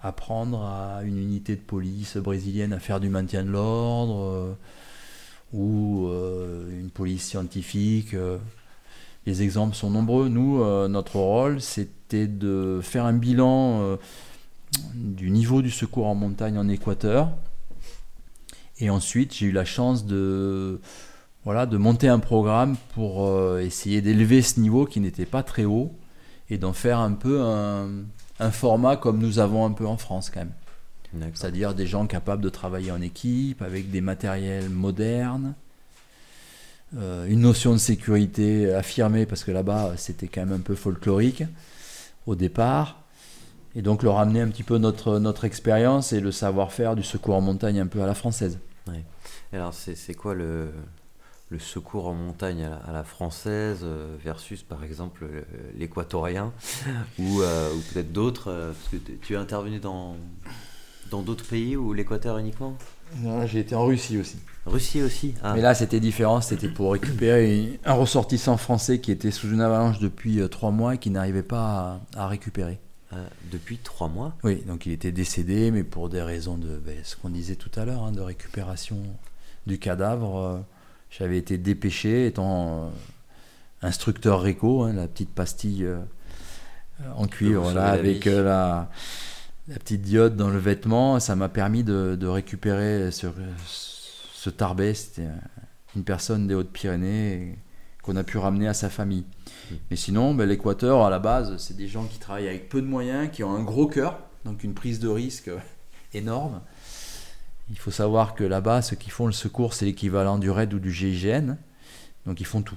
apprendre à une unité de police brésilienne à faire du maintien de l'ordre ou une police scientifique les exemples sont nombreux. Nous, euh, notre rôle, c'était de faire un bilan euh, du niveau du secours en montagne en Équateur. Et ensuite, j'ai eu la chance de, voilà, de monter un programme pour euh, essayer d'élever ce niveau qui n'était pas très haut et d'en faire un peu un, un, format comme nous avons un peu en France quand même. C'est-à-dire des gens capables de travailler en équipe avec des matériels modernes, euh, une notion de sécurité affirmée, parce que là-bas, c'était quand même un peu folklorique au départ. Et donc leur amener un petit peu notre, notre expérience et le savoir-faire du secours en montagne un peu à la française. Alors c'est quoi le, le, secours en montagne à la, française euh, versus par exemple l'équatorien ou, euh, ou peut-être d'autres Parce que tu es intervenu dans d'autres pays ou l'Équateur uniquement? J'ai été en Russie aussi. Russie aussi ah. Mais là, c'était différent. C'était pour récupérer un ressortissant français qui était sous une avalanche depuis euh, trois mois et qui n'arrivait pas à, récupérer. Euh, depuis trois mois? Oui, donc il était décédé, mais pour des raisons de ben, ce qu'on disait tout à l'heure, hein, de récupération du cadavre. Euh, j'avais été dépêché, étant instructeur RECO, hein, la petite pastille en cuivre, là, avec la la petite diode dans le vêtement, ça m'a permis de, récupérer ce, ce tarbet. C'était une personne des Hautes-Pyrénées qu'on a pu ramener à sa famille. Hmm. Mais sinon, ben, l'Équateur, à la base, c'est des gens qui travaillent avec peu de moyens, qui ont un gros cœur, donc une prise de risque énorme. Il faut savoir que là-bas, ceux qui font le secours, c'est l'équivalent du RAID ou du GIGN. Donc ils font tout.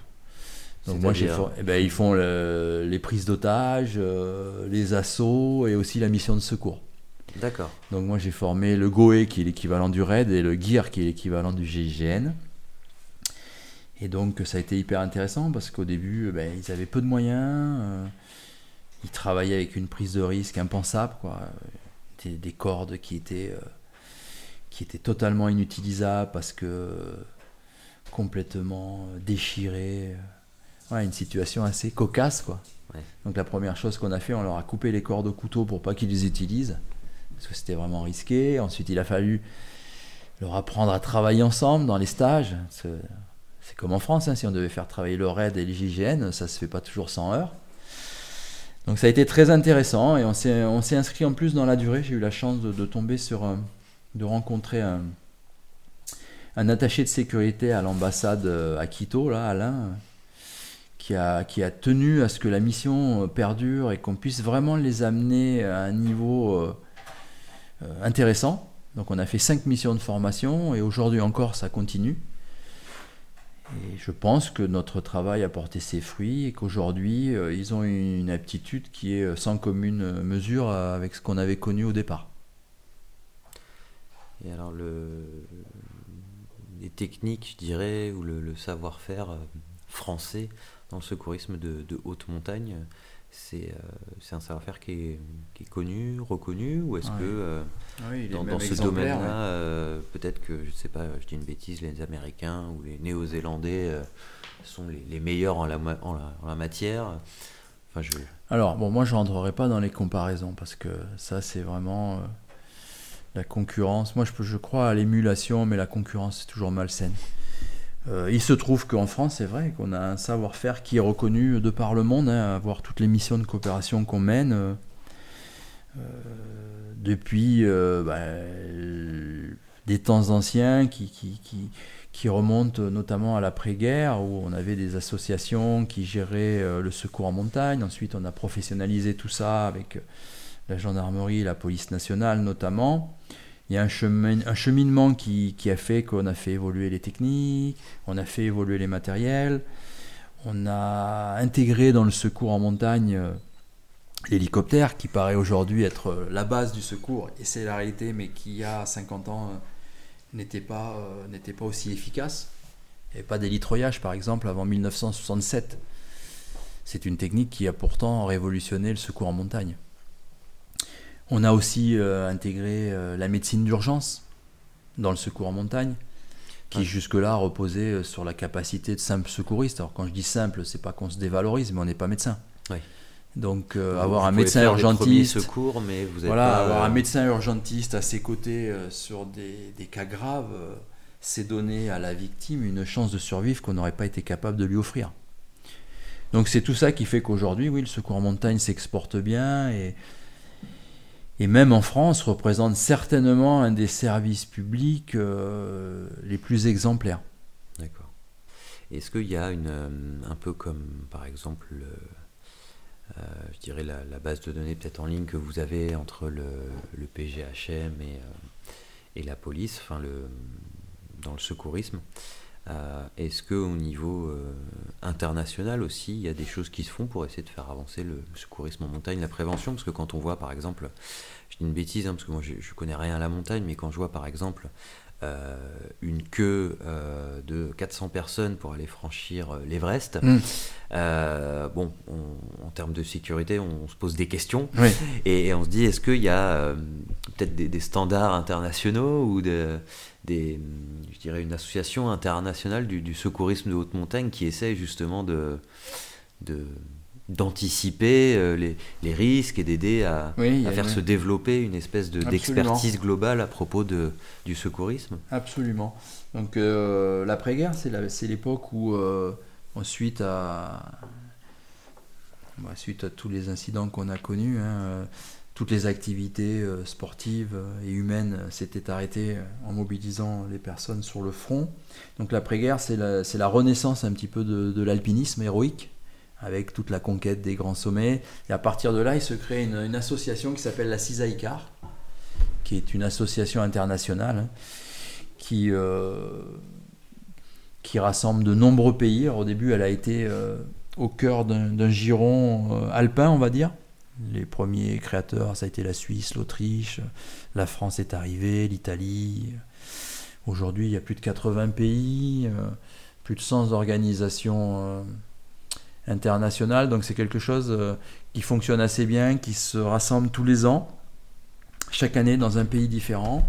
Donc moi, j'ai eh ben, ils font les prises d'otages, euh, les assauts et aussi la mission de secours. D'accord. Donc moi, j'ai formé le GOE qui est l'équivalent du RAID et le GIR qui est l'équivalent du GIGN. Et donc ça a été hyper intéressant parce qu'au début, eh ben, ils avaient peu de moyens. Euh, ils travaillaient avec une prise de risque impensable, quoi. Des, des cordes qui étaient, euh, qui étaient totalement inutilisables parce que complètement déchirées une situation assez cocasse, quoi. Donc la première chose qu'on a fait, on leur a coupé les cordes au couteau pour pas qu'ils les utilisent, parce que c'était vraiment risqué. Ensuite, il a fallu leur apprendre à travailler ensemble dans les stages. C'est comme en France, hein, si on devait faire travailler le RAID et l'hygiène, ça se fait pas toujours sans heures. Donc ça a été très intéressant et on s'est inscrit en plus dans la durée. J'ai eu la chance de, tomber sur, de rencontrer un, attaché de sécurité à l'ambassade euh, à Quito, là, Alain, qui a, tenu à ce que la mission euh, perdure et qu'on puisse vraiment les amener à un niveau euh, intéressant. Donc on a fait cinq missions de formation et aujourd'hui encore ça continue. Et je pense que notre travail a porté ses fruits et qu'aujourd'hui ils ont une aptitude qui est sans commune mesure avec ce qu'on avait connu au départ. Et alors le, les techniques, je dirais, ou le savoir-faire français dans le secourisme de, haute montagne, c'est euh, un savoir-faire qui est, connu, reconnu, ou est-ce que euh, dans, ce domaine-là, euh, peut-être que, je ne sais pas, je dis une bêtise, les Américains ou les Néo-Zélandais sont les, meilleurs en la, en la, matière. Enfin, je... Alors, bon, moi, je rentrerai pas dans les comparaisons, parce que ça, c'est vraiment la concurrence. Moi, je, crois à l'émulation, mais la concurrence, c'est toujours malsaine. il se trouve qu'en France, c'est vrai qu'on a un savoir-faire qui est reconnu de par le monde, hein, à voir toutes les missions de coopération qu'on mène. depuis bah, des temps anciens qui, qui, qui, remontent notamment à l'après-guerre, où on avait des associations qui géraient euh, le secours en montagne. Ensuite, on a professionnalisé tout ça avec euh, la gendarmerie, la police nationale notamment. Il y a un, chemin, un cheminement qui, a fait qu'on a fait évoluer les techniques, on a fait évoluer les matériels, on a intégré dans le secours en montagne euh, l'hélicoptère, qui paraît aujourd'hui être la base du secours, et c'est la réalité, mais qui il y a 50 ans n'était pas, euh, n'était pas aussi efficace. Il n'y avait pas d'élitroyage, par exemple, avant 1967. C'est une technique qui a pourtant révolutionné le secours en montagne. On a aussi euh, intégré euh, la médecine d'urgence dans le secours en montagne, qui jusque-là reposait sur la capacité de simple secouriste. Alors quand je dis simple, c'est pas qu'on se dévalorise, mais on n'est pas médecin. Donc avoir un médecin urgentiste, secours, mais vous voilà, avoir un euh, médecin urgentiste à ses côtés euh, sur des, des, cas graves, euh, c'est donner à la victime une chance de survivre qu'on n'aurait pas été capable de lui offrir. Donc c'est tout ça qui fait qu'aujourd'hui, oui, le secours en montagne s'exporte bien et, et même en France représente certainement un des services publics les plus exemplaires. D'accord. Est-ce qu'il y a une, un peu comme par exemple euh, je dirais, la, base de données peut-être en ligne que vous avez entre le, PGHM et, euh, et, la police, enfin le, dans le secourisme. Euh, est-ce qu'au niveau international aussi, il y a des choses qui se font pour essayer de faire avancer le secourisme en montagne, la prévention? Parce que quand on voit par exemple, je dis une bêtise, hein, parce que moi je, ne connais rien à la montagne, mais quand je vois par exemple euh, une queue euh, de 400 personnes pour aller franchir euh, l'Everest. Mm. bon, en termes de sécurité, on, se pose des questions et, on se dit est-ce qu'il y a peut-être des, standards internationaux ou de, des, je dirais une association internationale du, secourisme de haute montagne qui essaie justement de, de d'anticiper euh, les, les, risques et d'aider à, à faire se développer une espèce d'expertise globale à propos de, du secourisme. Absolument. Donc euh, l'après-guerre, c'est l'époque où, euh, suite, à, bah, suite à tous les incidents qu'on a connus, hein, toutes les activités sportives et humaines s'étaient arrêtées en mobilisant les personnes sur le front. Donc l'après-guerre, c'est la, renaissance un petit peu de, l'alpinisme héroïque avec toute la conquête des grands sommets. Et à partir de là, il se crée une, association qui s'appelle la CISAICAR, qui est une association internationale hein, qui, euh, qui rassemble de nombreux pays. au début, elle a été euh, au cœur d'un giron euh, alpin, on va dire. Les premiers créateurs, ça a été la Suisse, l'Autriche, la France est arrivée, l'Italie. Aujourd'hui, il y a plus de 80 pays, plus de 100 organisations international. Donc c'est quelque chose euh, qui fonctionne assez bien, qui se rassemble tous les ans, chaque année dans un pays différent,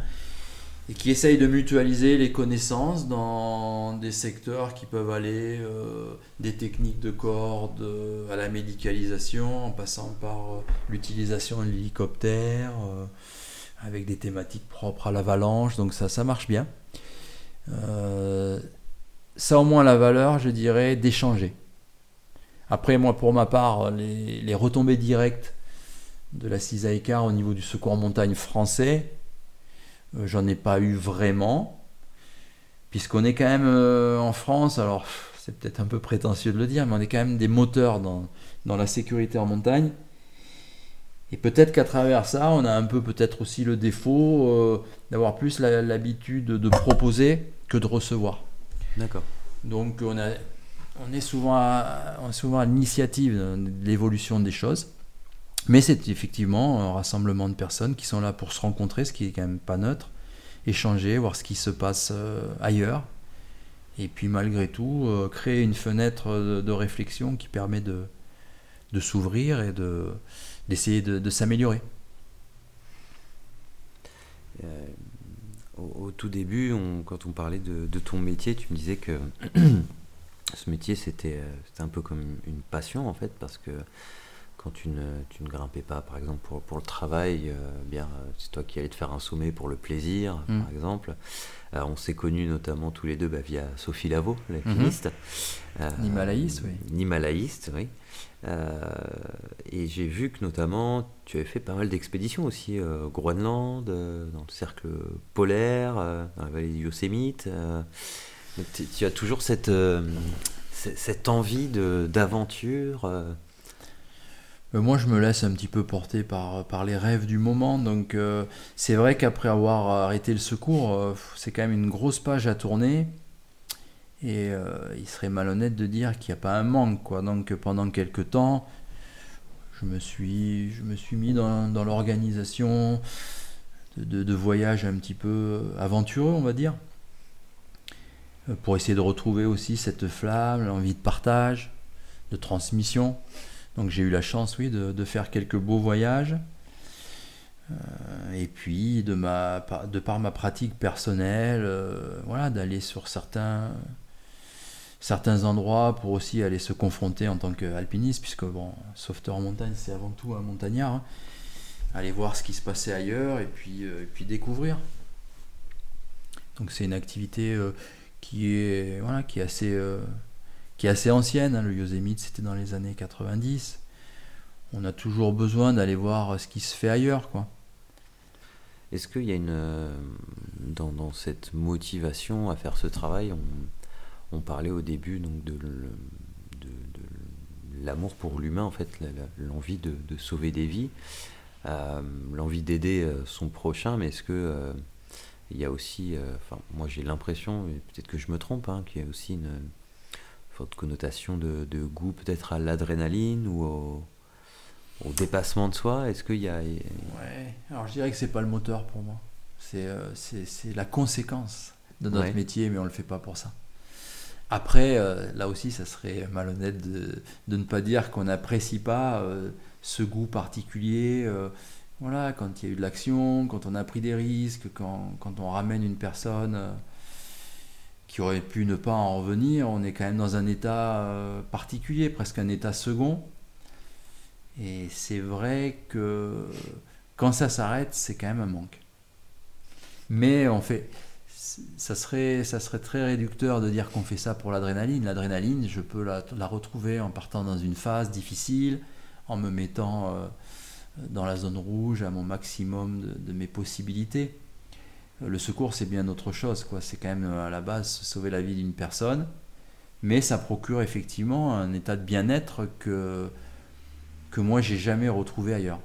et qui essaye de mutualiser les connaissances dans des secteurs qui peuvent aller euh, des techniques de corde à la médicalisation, en passant par euh, l'utilisation de l'hélicoptère, avec des thématiques propres à l'avalanche. Donc ça, ça marche bien. ça a au moins la valeur, je dirais, d'échanger après, moi, pour ma part, les, retombées directes de la CISAECAR au niveau du secours en montagne français, euh, j'en ai pas eu vraiment, puisqu'on est quand même euh, en France, alors c'est peut-être un peu prétentieux de le dire, mais on est quand même des moteurs dans, la sécurité en montagne. Et peut-être qu'à travers ça, on a un peu peut-être aussi le défaut euh, d'avoir plus l'habitude de proposer que de recevoir. D'accord. Donc on a on est souvent à, souvent à l'initiative de l'évolution des choses. Mais c'est effectivement un rassemblement de personnes qui sont là pour se rencontrer, ce qui est quand même pas neutre, échanger, voir ce qui se passe euh, ailleurs. Et puis malgré tout, euh, créer une fenêtre de, réflexion qui permet de, de s'ouvrir et de, d'essayer de, s'améliorer. Euh, au, tout début, quand on parlait de, ton métier, tu me disais que ce métier, c'était un peu comme une passion en fait, parce que quand tu ne, tu ne grimpais pas, par exemple, pour, pour le travail, euh, bien, c'est toi qui allais te faire un sommet pour le plaisir, Mm. par exemple. Euh, on s'est connus notamment tous les deux bah, via Sophie Lavaux, l'alpiniste. Euh, L'Himalayiste, oui. L'Himalayiste, oui. Euh, et j'ai vu que notamment tu avais fait pas mal d'expéditions aussi euh, au Groenland, euh, dans le cercle polaire, euh, dans la vallée du Yosemite. euh. Tu- as toujours cette, euh, cette envie d'aventure. Euh. Moi, je me laisse un petit peu porter par, par les rêves du moment. Donc, euh, c'est vrai qu'après avoir arrêté le secours, euh, c'est quand même une grosse page à tourner. Et il serait malhonnête de dire qu'il n'y a pas un manque. Quoi. Donc, pendant quelques temps, je me suis, je me suis mis dans, dans l'organisation de, de- de voyages un petit peu aventureux, on va dire. Pour essayer de retrouver aussi cette flamme, l'envie de partage, de transmission. Donc j'ai eu la chance, oui, de, faire quelques beaux voyages. Euh, et puis, de, ma, de par ma pratique personnelle, euh, voilà, d'aller sur certains, certains endroits pour aussi aller se confronter en tant qu'alpiniste, puisque, bon, sauveteur en montagne, c'est avant tout un montagnard. hein. Aller voir ce qui se passait ailleurs et puis, euh, et puis découvrir. Donc c'est une activité qui, est, voilà, qui est assez... euh, qui est assez ancienne. hein. Le Yosemite, c'était dans les années 90. On a toujours besoin d'aller voir ce qui se fait ailleurs, quoi. Est-ce qu'il y a une. euh, Dans, cette motivation à faire ce travail, on, parlait au début donc, de, l'amour pour l'humain, en fait, l'envie de, sauver des vies, euh, l'envie d'aider euh, son prochain, mais est-ce que. euh, il y a aussi, euh, enfin, moi j'ai l'impression, peut-être que je me trompe, hein, qu'il y a aussi une forte connotation de, de goût peut-être à l'adrénaline ou au, au dépassement de soi. Est-ce qu'il y a, Ouais. Alors je dirais que c'est pas le moteur pour moi. C'est euh, la conséquence de notre Ouais. métier, mais on le fait pas pour ça. Après, euh, là aussi, ça serait malhonnête de, de ne pas dire qu'on n'apprécie pas euh, ce goût particulier. euh, voilà, quand il y a eu de l'action, quand on a pris des risques, quand, quand on ramène une personne qui aurait pu ne pas en revenir, on est quand même dans un état euh, particulier, presque un état second. Et c'est vrai que quand ça s'arrête, c'est quand même un manque. Mais on fait, ça serait, ça serait très réducteur de dire qu'on fait ça pour l'adrénaline. L'adrénaline, je peux la, retrouver en partant dans une phase difficile, en me mettant euh, dans la zone rouge à mon maximum de mes possibilités. Le secours, c'est bien autre chose. quoi. C'est quand même euh, à la base sauver la vie d'une personne. Mais ça procure effectivement un état de bien-être que, que moi, j'ai jamais retrouvé ailleurs.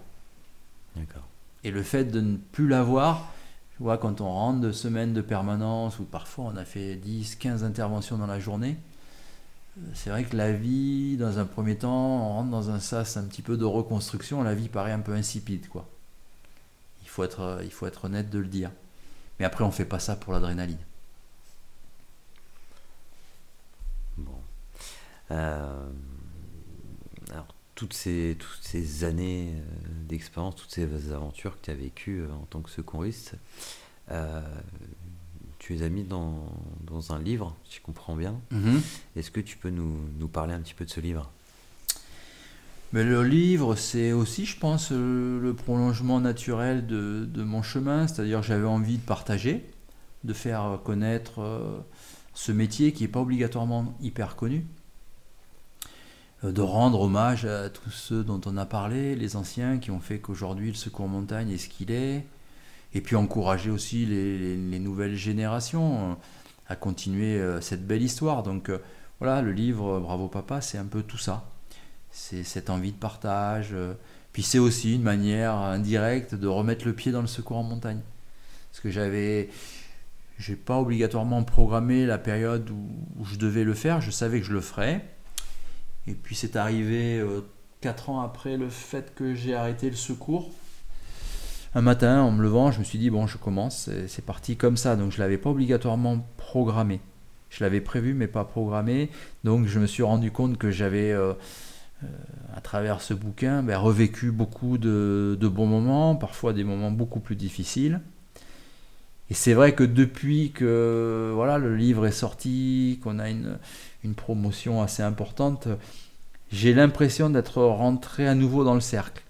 D'accord. Et le fait de ne plus l'avoir, tu vois, quand on rentre de semaines de permanence, ou parfois on a fait 10, 15 interventions dans la journée, euh, c'est vrai que la vie, dans un premier temps, on rentre dans un sas un petit peu de reconstruction, la vie paraît un peu insipide, quoi. Il faut être, euh, il faut être honnête de le dire. Mais après, on fait pas ça pour l'adrénaline. Bon. Euh, alors, toutes ces, toutes ces années euh, d'expérience, toutes ces aventures que tu as vécues euh, en tant que secouriste, euh, tu les as mis dans, dans un livre, si je comprends bien. Est-ce que tu peux nous, nous parler un petit peu de ce livre? Mais le livre, c'est aussi, je pense, euh, le prolongement naturel de, mon chemin. C'est-à-dire, j'avais envie de partager, de faire connaître euh, ce métier qui n'est pas obligatoirement hyper connu, Euh, de rendre hommage à tous ceux dont on a parlé, les anciens qui ont fait qu'aujourd'hui le secours montagne est ce qu'il est, et puis encourager aussi les, les- les nouvelles générations à continuer cette belle histoire. Donc voilà, le livre Bravo Papa, c'est un peu tout ça c'est cette envie de partage. euh, Puis c'est aussi une manière indirecte de remettre le pied dans le secours en montagne. Parce que j'avais, j'ai pas obligatoirement programmé la période où, je devais le faire. Je savais que je le ferais. Et puis c'est arrivé euh, quatre ans après le fait que j'ai arrêté le secours. Un matin, en me levant, je me suis dit bon, je commence. C'est c'est parti comme ça. Donc je l'avais pas obligatoirement programmé. Je l'avais prévu mais pas programmé. Donc je me suis rendu compte que j'avais euh, à travers ce bouquin, ben, revécu beaucoup de, de bons moments, parfois des moments beaucoup plus difficiles. Et c'est vrai que depuis que voilà, le livre est sorti, qu'on a une, une promotion assez importante, j'ai l'impression d'être rentré à nouveau dans le cercle,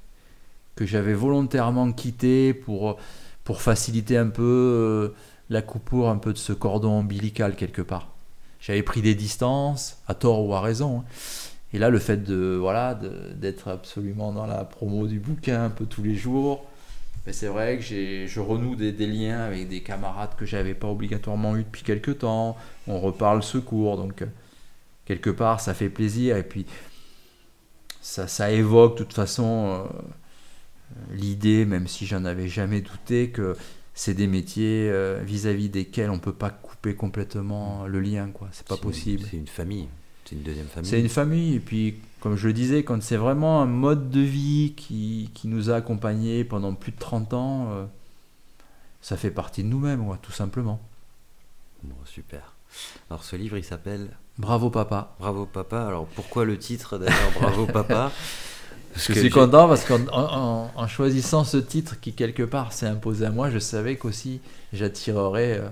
que j'avais volontairement quitté pour, pour faciliter un peu euh, la coupure un peu de ce cordon ombilical quelque part. J'avais pris des distances, à tort ou à raison. Hein. Et là, le fait de voilà d'être absolument dans la promo du bouquin un peu tous les jours, ben c'est vrai que je renoue des, liens avec des camarades que j'avais pas obligatoirement eu depuis quelques temps. On reparle secours, donc euh, quelque part, ça fait plaisir. Et puis, ça, ça évoque de toute façon euh, l'idée, même si j'en avais jamais douté, que c'est des métiers euh, vis-à-vis desquels on peut pas couper complètement le lien, quoi. C'est pas possible. C'est une famille. C'est une deuxième famille. C'est une famille. Et puis, comme je le disais, quand c'est vraiment un mode de vie qui, qui, nous a accompagnés pendant plus de 30 ans, euh, ça fait partie de nous-mêmes, tout simplement. Bon, super. Alors, ce livre, il s'appelle Bravo Papa. Bravo Papa. Alors, pourquoi le titre d'ailleurs Bravo Papa? Je suis content parce qu'en en, choisissant ce titre qui quelque part s'est imposé à moi, je savais qu'aussi j'attirerais euh,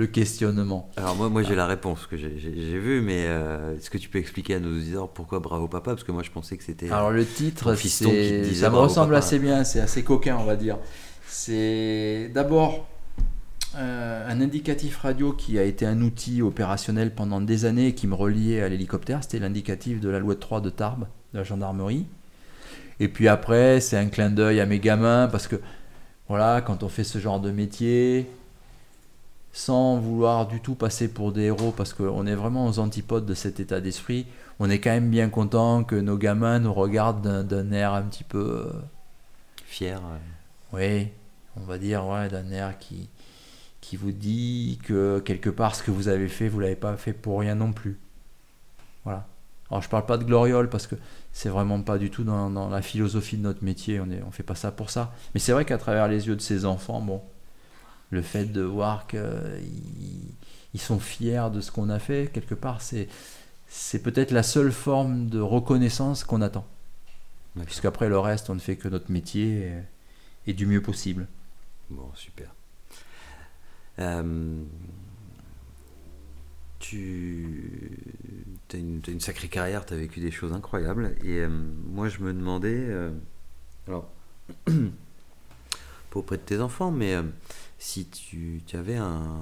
le questionnement Alors moi, moi j'ai la réponse que j'ai vu, mais euh, est-ce que tu peux expliquer à nos auditeurs pourquoi Bravo Papa? Parce que moi je pensais que c'était... Alors le titre, ça me ressemble assez bien, c'est assez coquin on va dire. C'est d'abord euh, un indicatif radio qui a été un outil opérationnel pendant des années et qui me reliait à l'hélicoptère. C'était l'indicatif de la loi 3 de Tarbes, de la gendarmerie. Et puis après, c'est un clin d'œil à mes gamins parce que voilà, quand on fait ce genre de métier, sans vouloir du tout passer pour des héros, parce qu'on est vraiment aux antipodes de cet état d'esprit, on est quand même bien content que nos gamins nous regardent d'un air un petit peu... Euh, Fier. Oui, on va dire, ouais, d'un air qui, qui vous dit que quelque part ce que vous avez fait, vous l'avez pas fait pour rien non plus. Voilà. Alors je parle pas de gloriole parce que c'est vraiment pas du tout dans, dans, la philosophie de notre métier, on ne on fait pas ça pour ça. Mais c'est vrai qu'à travers les yeux de ces enfants, bon, le fait de voir qu'ils ils sont fiers de ce qu'on a fait, quelque part, c'est, c'est peut-être la seule forme de reconnaissance qu'on attend. Puisqu'après le reste, on ne fait que notre métier et, du mieux possible. Bon, super. Euh, tu as une, sacrée carrière, tu as vécu des choses incroyables. Et euh, moi, je me demandais, euh, alors, pas auprès de tes enfants, mais si tu, avais un,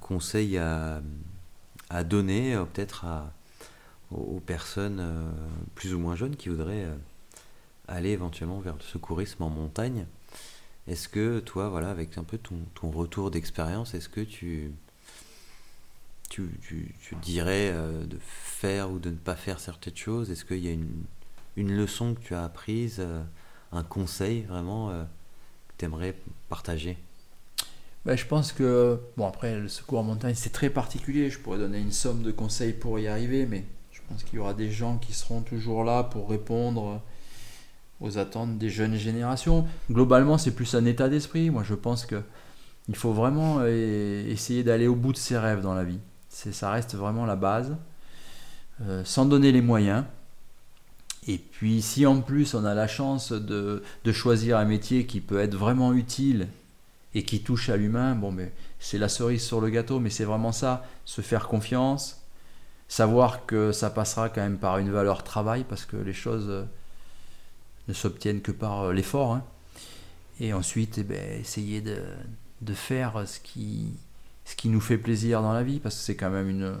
conseil à, donner, euh, peut-être aux, personnes euh, plus ou moins jeunes qui voudraient euh, aller éventuellement vers le secourisme en montagne, est-ce que toi, voilà, avec un peu ton, retour d'expérience, est-ce que tu, dirais de faire ou de ne pas faire certaines choses? Est-ce qu'il y a une, leçon que tu as apprise, un conseil vraiment que tu aimerais partager? Ben, je pense que, bon après le secours en montagne c'est très particulier, je pourrais donner une somme de conseils pour y arriver, mais je pense qu'il y aura des gens qui seront toujours là pour répondre aux attentes des jeunes générations. Globalement c'est plus un état d'esprit, moi je pense que il faut vraiment euh, essayer d'aller au bout de ses rêves dans la vie. Ça reste vraiment la base, euh, sans donner les moyens. Et puis si en plus on a la chance de choisir un métier qui peut être vraiment utile et qui touche à l'humain, bon, mais c'est la cerise sur le gâteau, mais c'est vraiment ça, se faire confiance, savoir que ça passera quand même par une valeur travail, parce que les choses euh, ne s'obtiennent que par euh, l'effort. Hein. Et ensuite, eh ben, essayer de, faire ce qui, ce qui nous fait plaisir dans la vie, parce que c'est quand même une,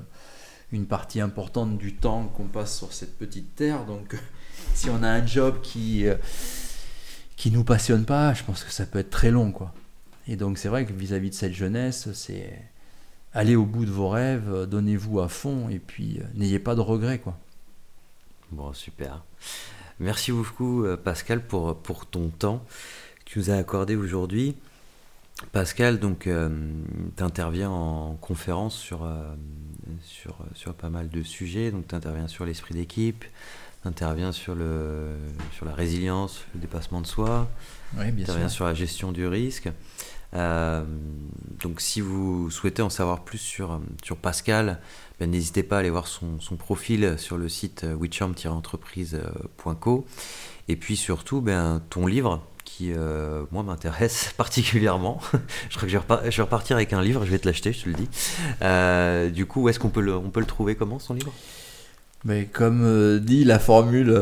une partie importante du temps qu'on passe sur cette petite terre. Donc, si on a un job qui euh, qui nous passionne pas, je pense que ça peut être très long, quoi. Et donc c'est vrai que vis-à-vis de cette jeunesse, c'est aller au bout de vos rêves, donnez-vous à fond et puis euh, n'ayez pas de regrets quoi. Bon super. Merci beaucoup euh, Pascal pour, pour ton temps que tu nous as accordé aujourd'hui. Pascal, donc, euh, tu interviens en conférence sur, sur, sur pas mal de sujets. Donc, tu interviens sur l'esprit d'équipe, tu interviens sur, le, sur la résilience, le dépassement de soi, oui, tu interviens sur la gestion du risque. Euh, donc si vous souhaitez en savoir plus sur, Pascal, ben, n'hésitez pas à aller voir son, profil sur le site witchamp-entreprise.co. Et puis surtout, ben, ton livre, qui euh, moi m'intéresse particulièrement. je crois que je vais, repartir avec un livre, je vais te l'acheter, je te le dis. Euh, du coup, où est-ce qu'on peut le, peut le trouver? Comment son livre? Mais comme euh, dit la formule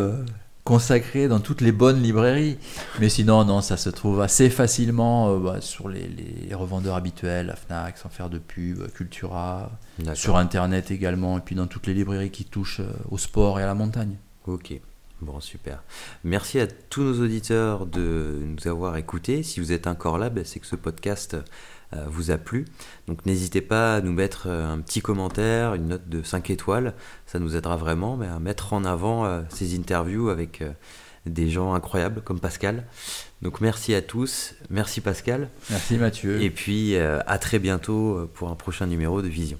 consacrée dans toutes les bonnes librairies. Mais sinon, non, ça se trouve assez facilement euh, bah, sur les, les revendeurs habituels, la Fnac, sans faire de pub, Cultura, sur Internet également, et puis dans toutes les librairies qui touchent euh, au sport et à la montagne. Ok, bon super. Merci à tous nos auditeurs de nous avoir écoutés. Si vous êtes encore là, ben, c'est que ce podcast vous a plu. Donc n'hésitez pas à nous mettre euh, un petit commentaire, une note de 5 étoiles. Ça nous aidera vraiment mais à mettre en avant euh, ces interviews avec euh, des gens incroyables comme Pascal. Donc merci à tous. Merci Pascal. Merci Mathieu. Et puis euh, à très bientôt euh, pour un prochain numéro de Vision.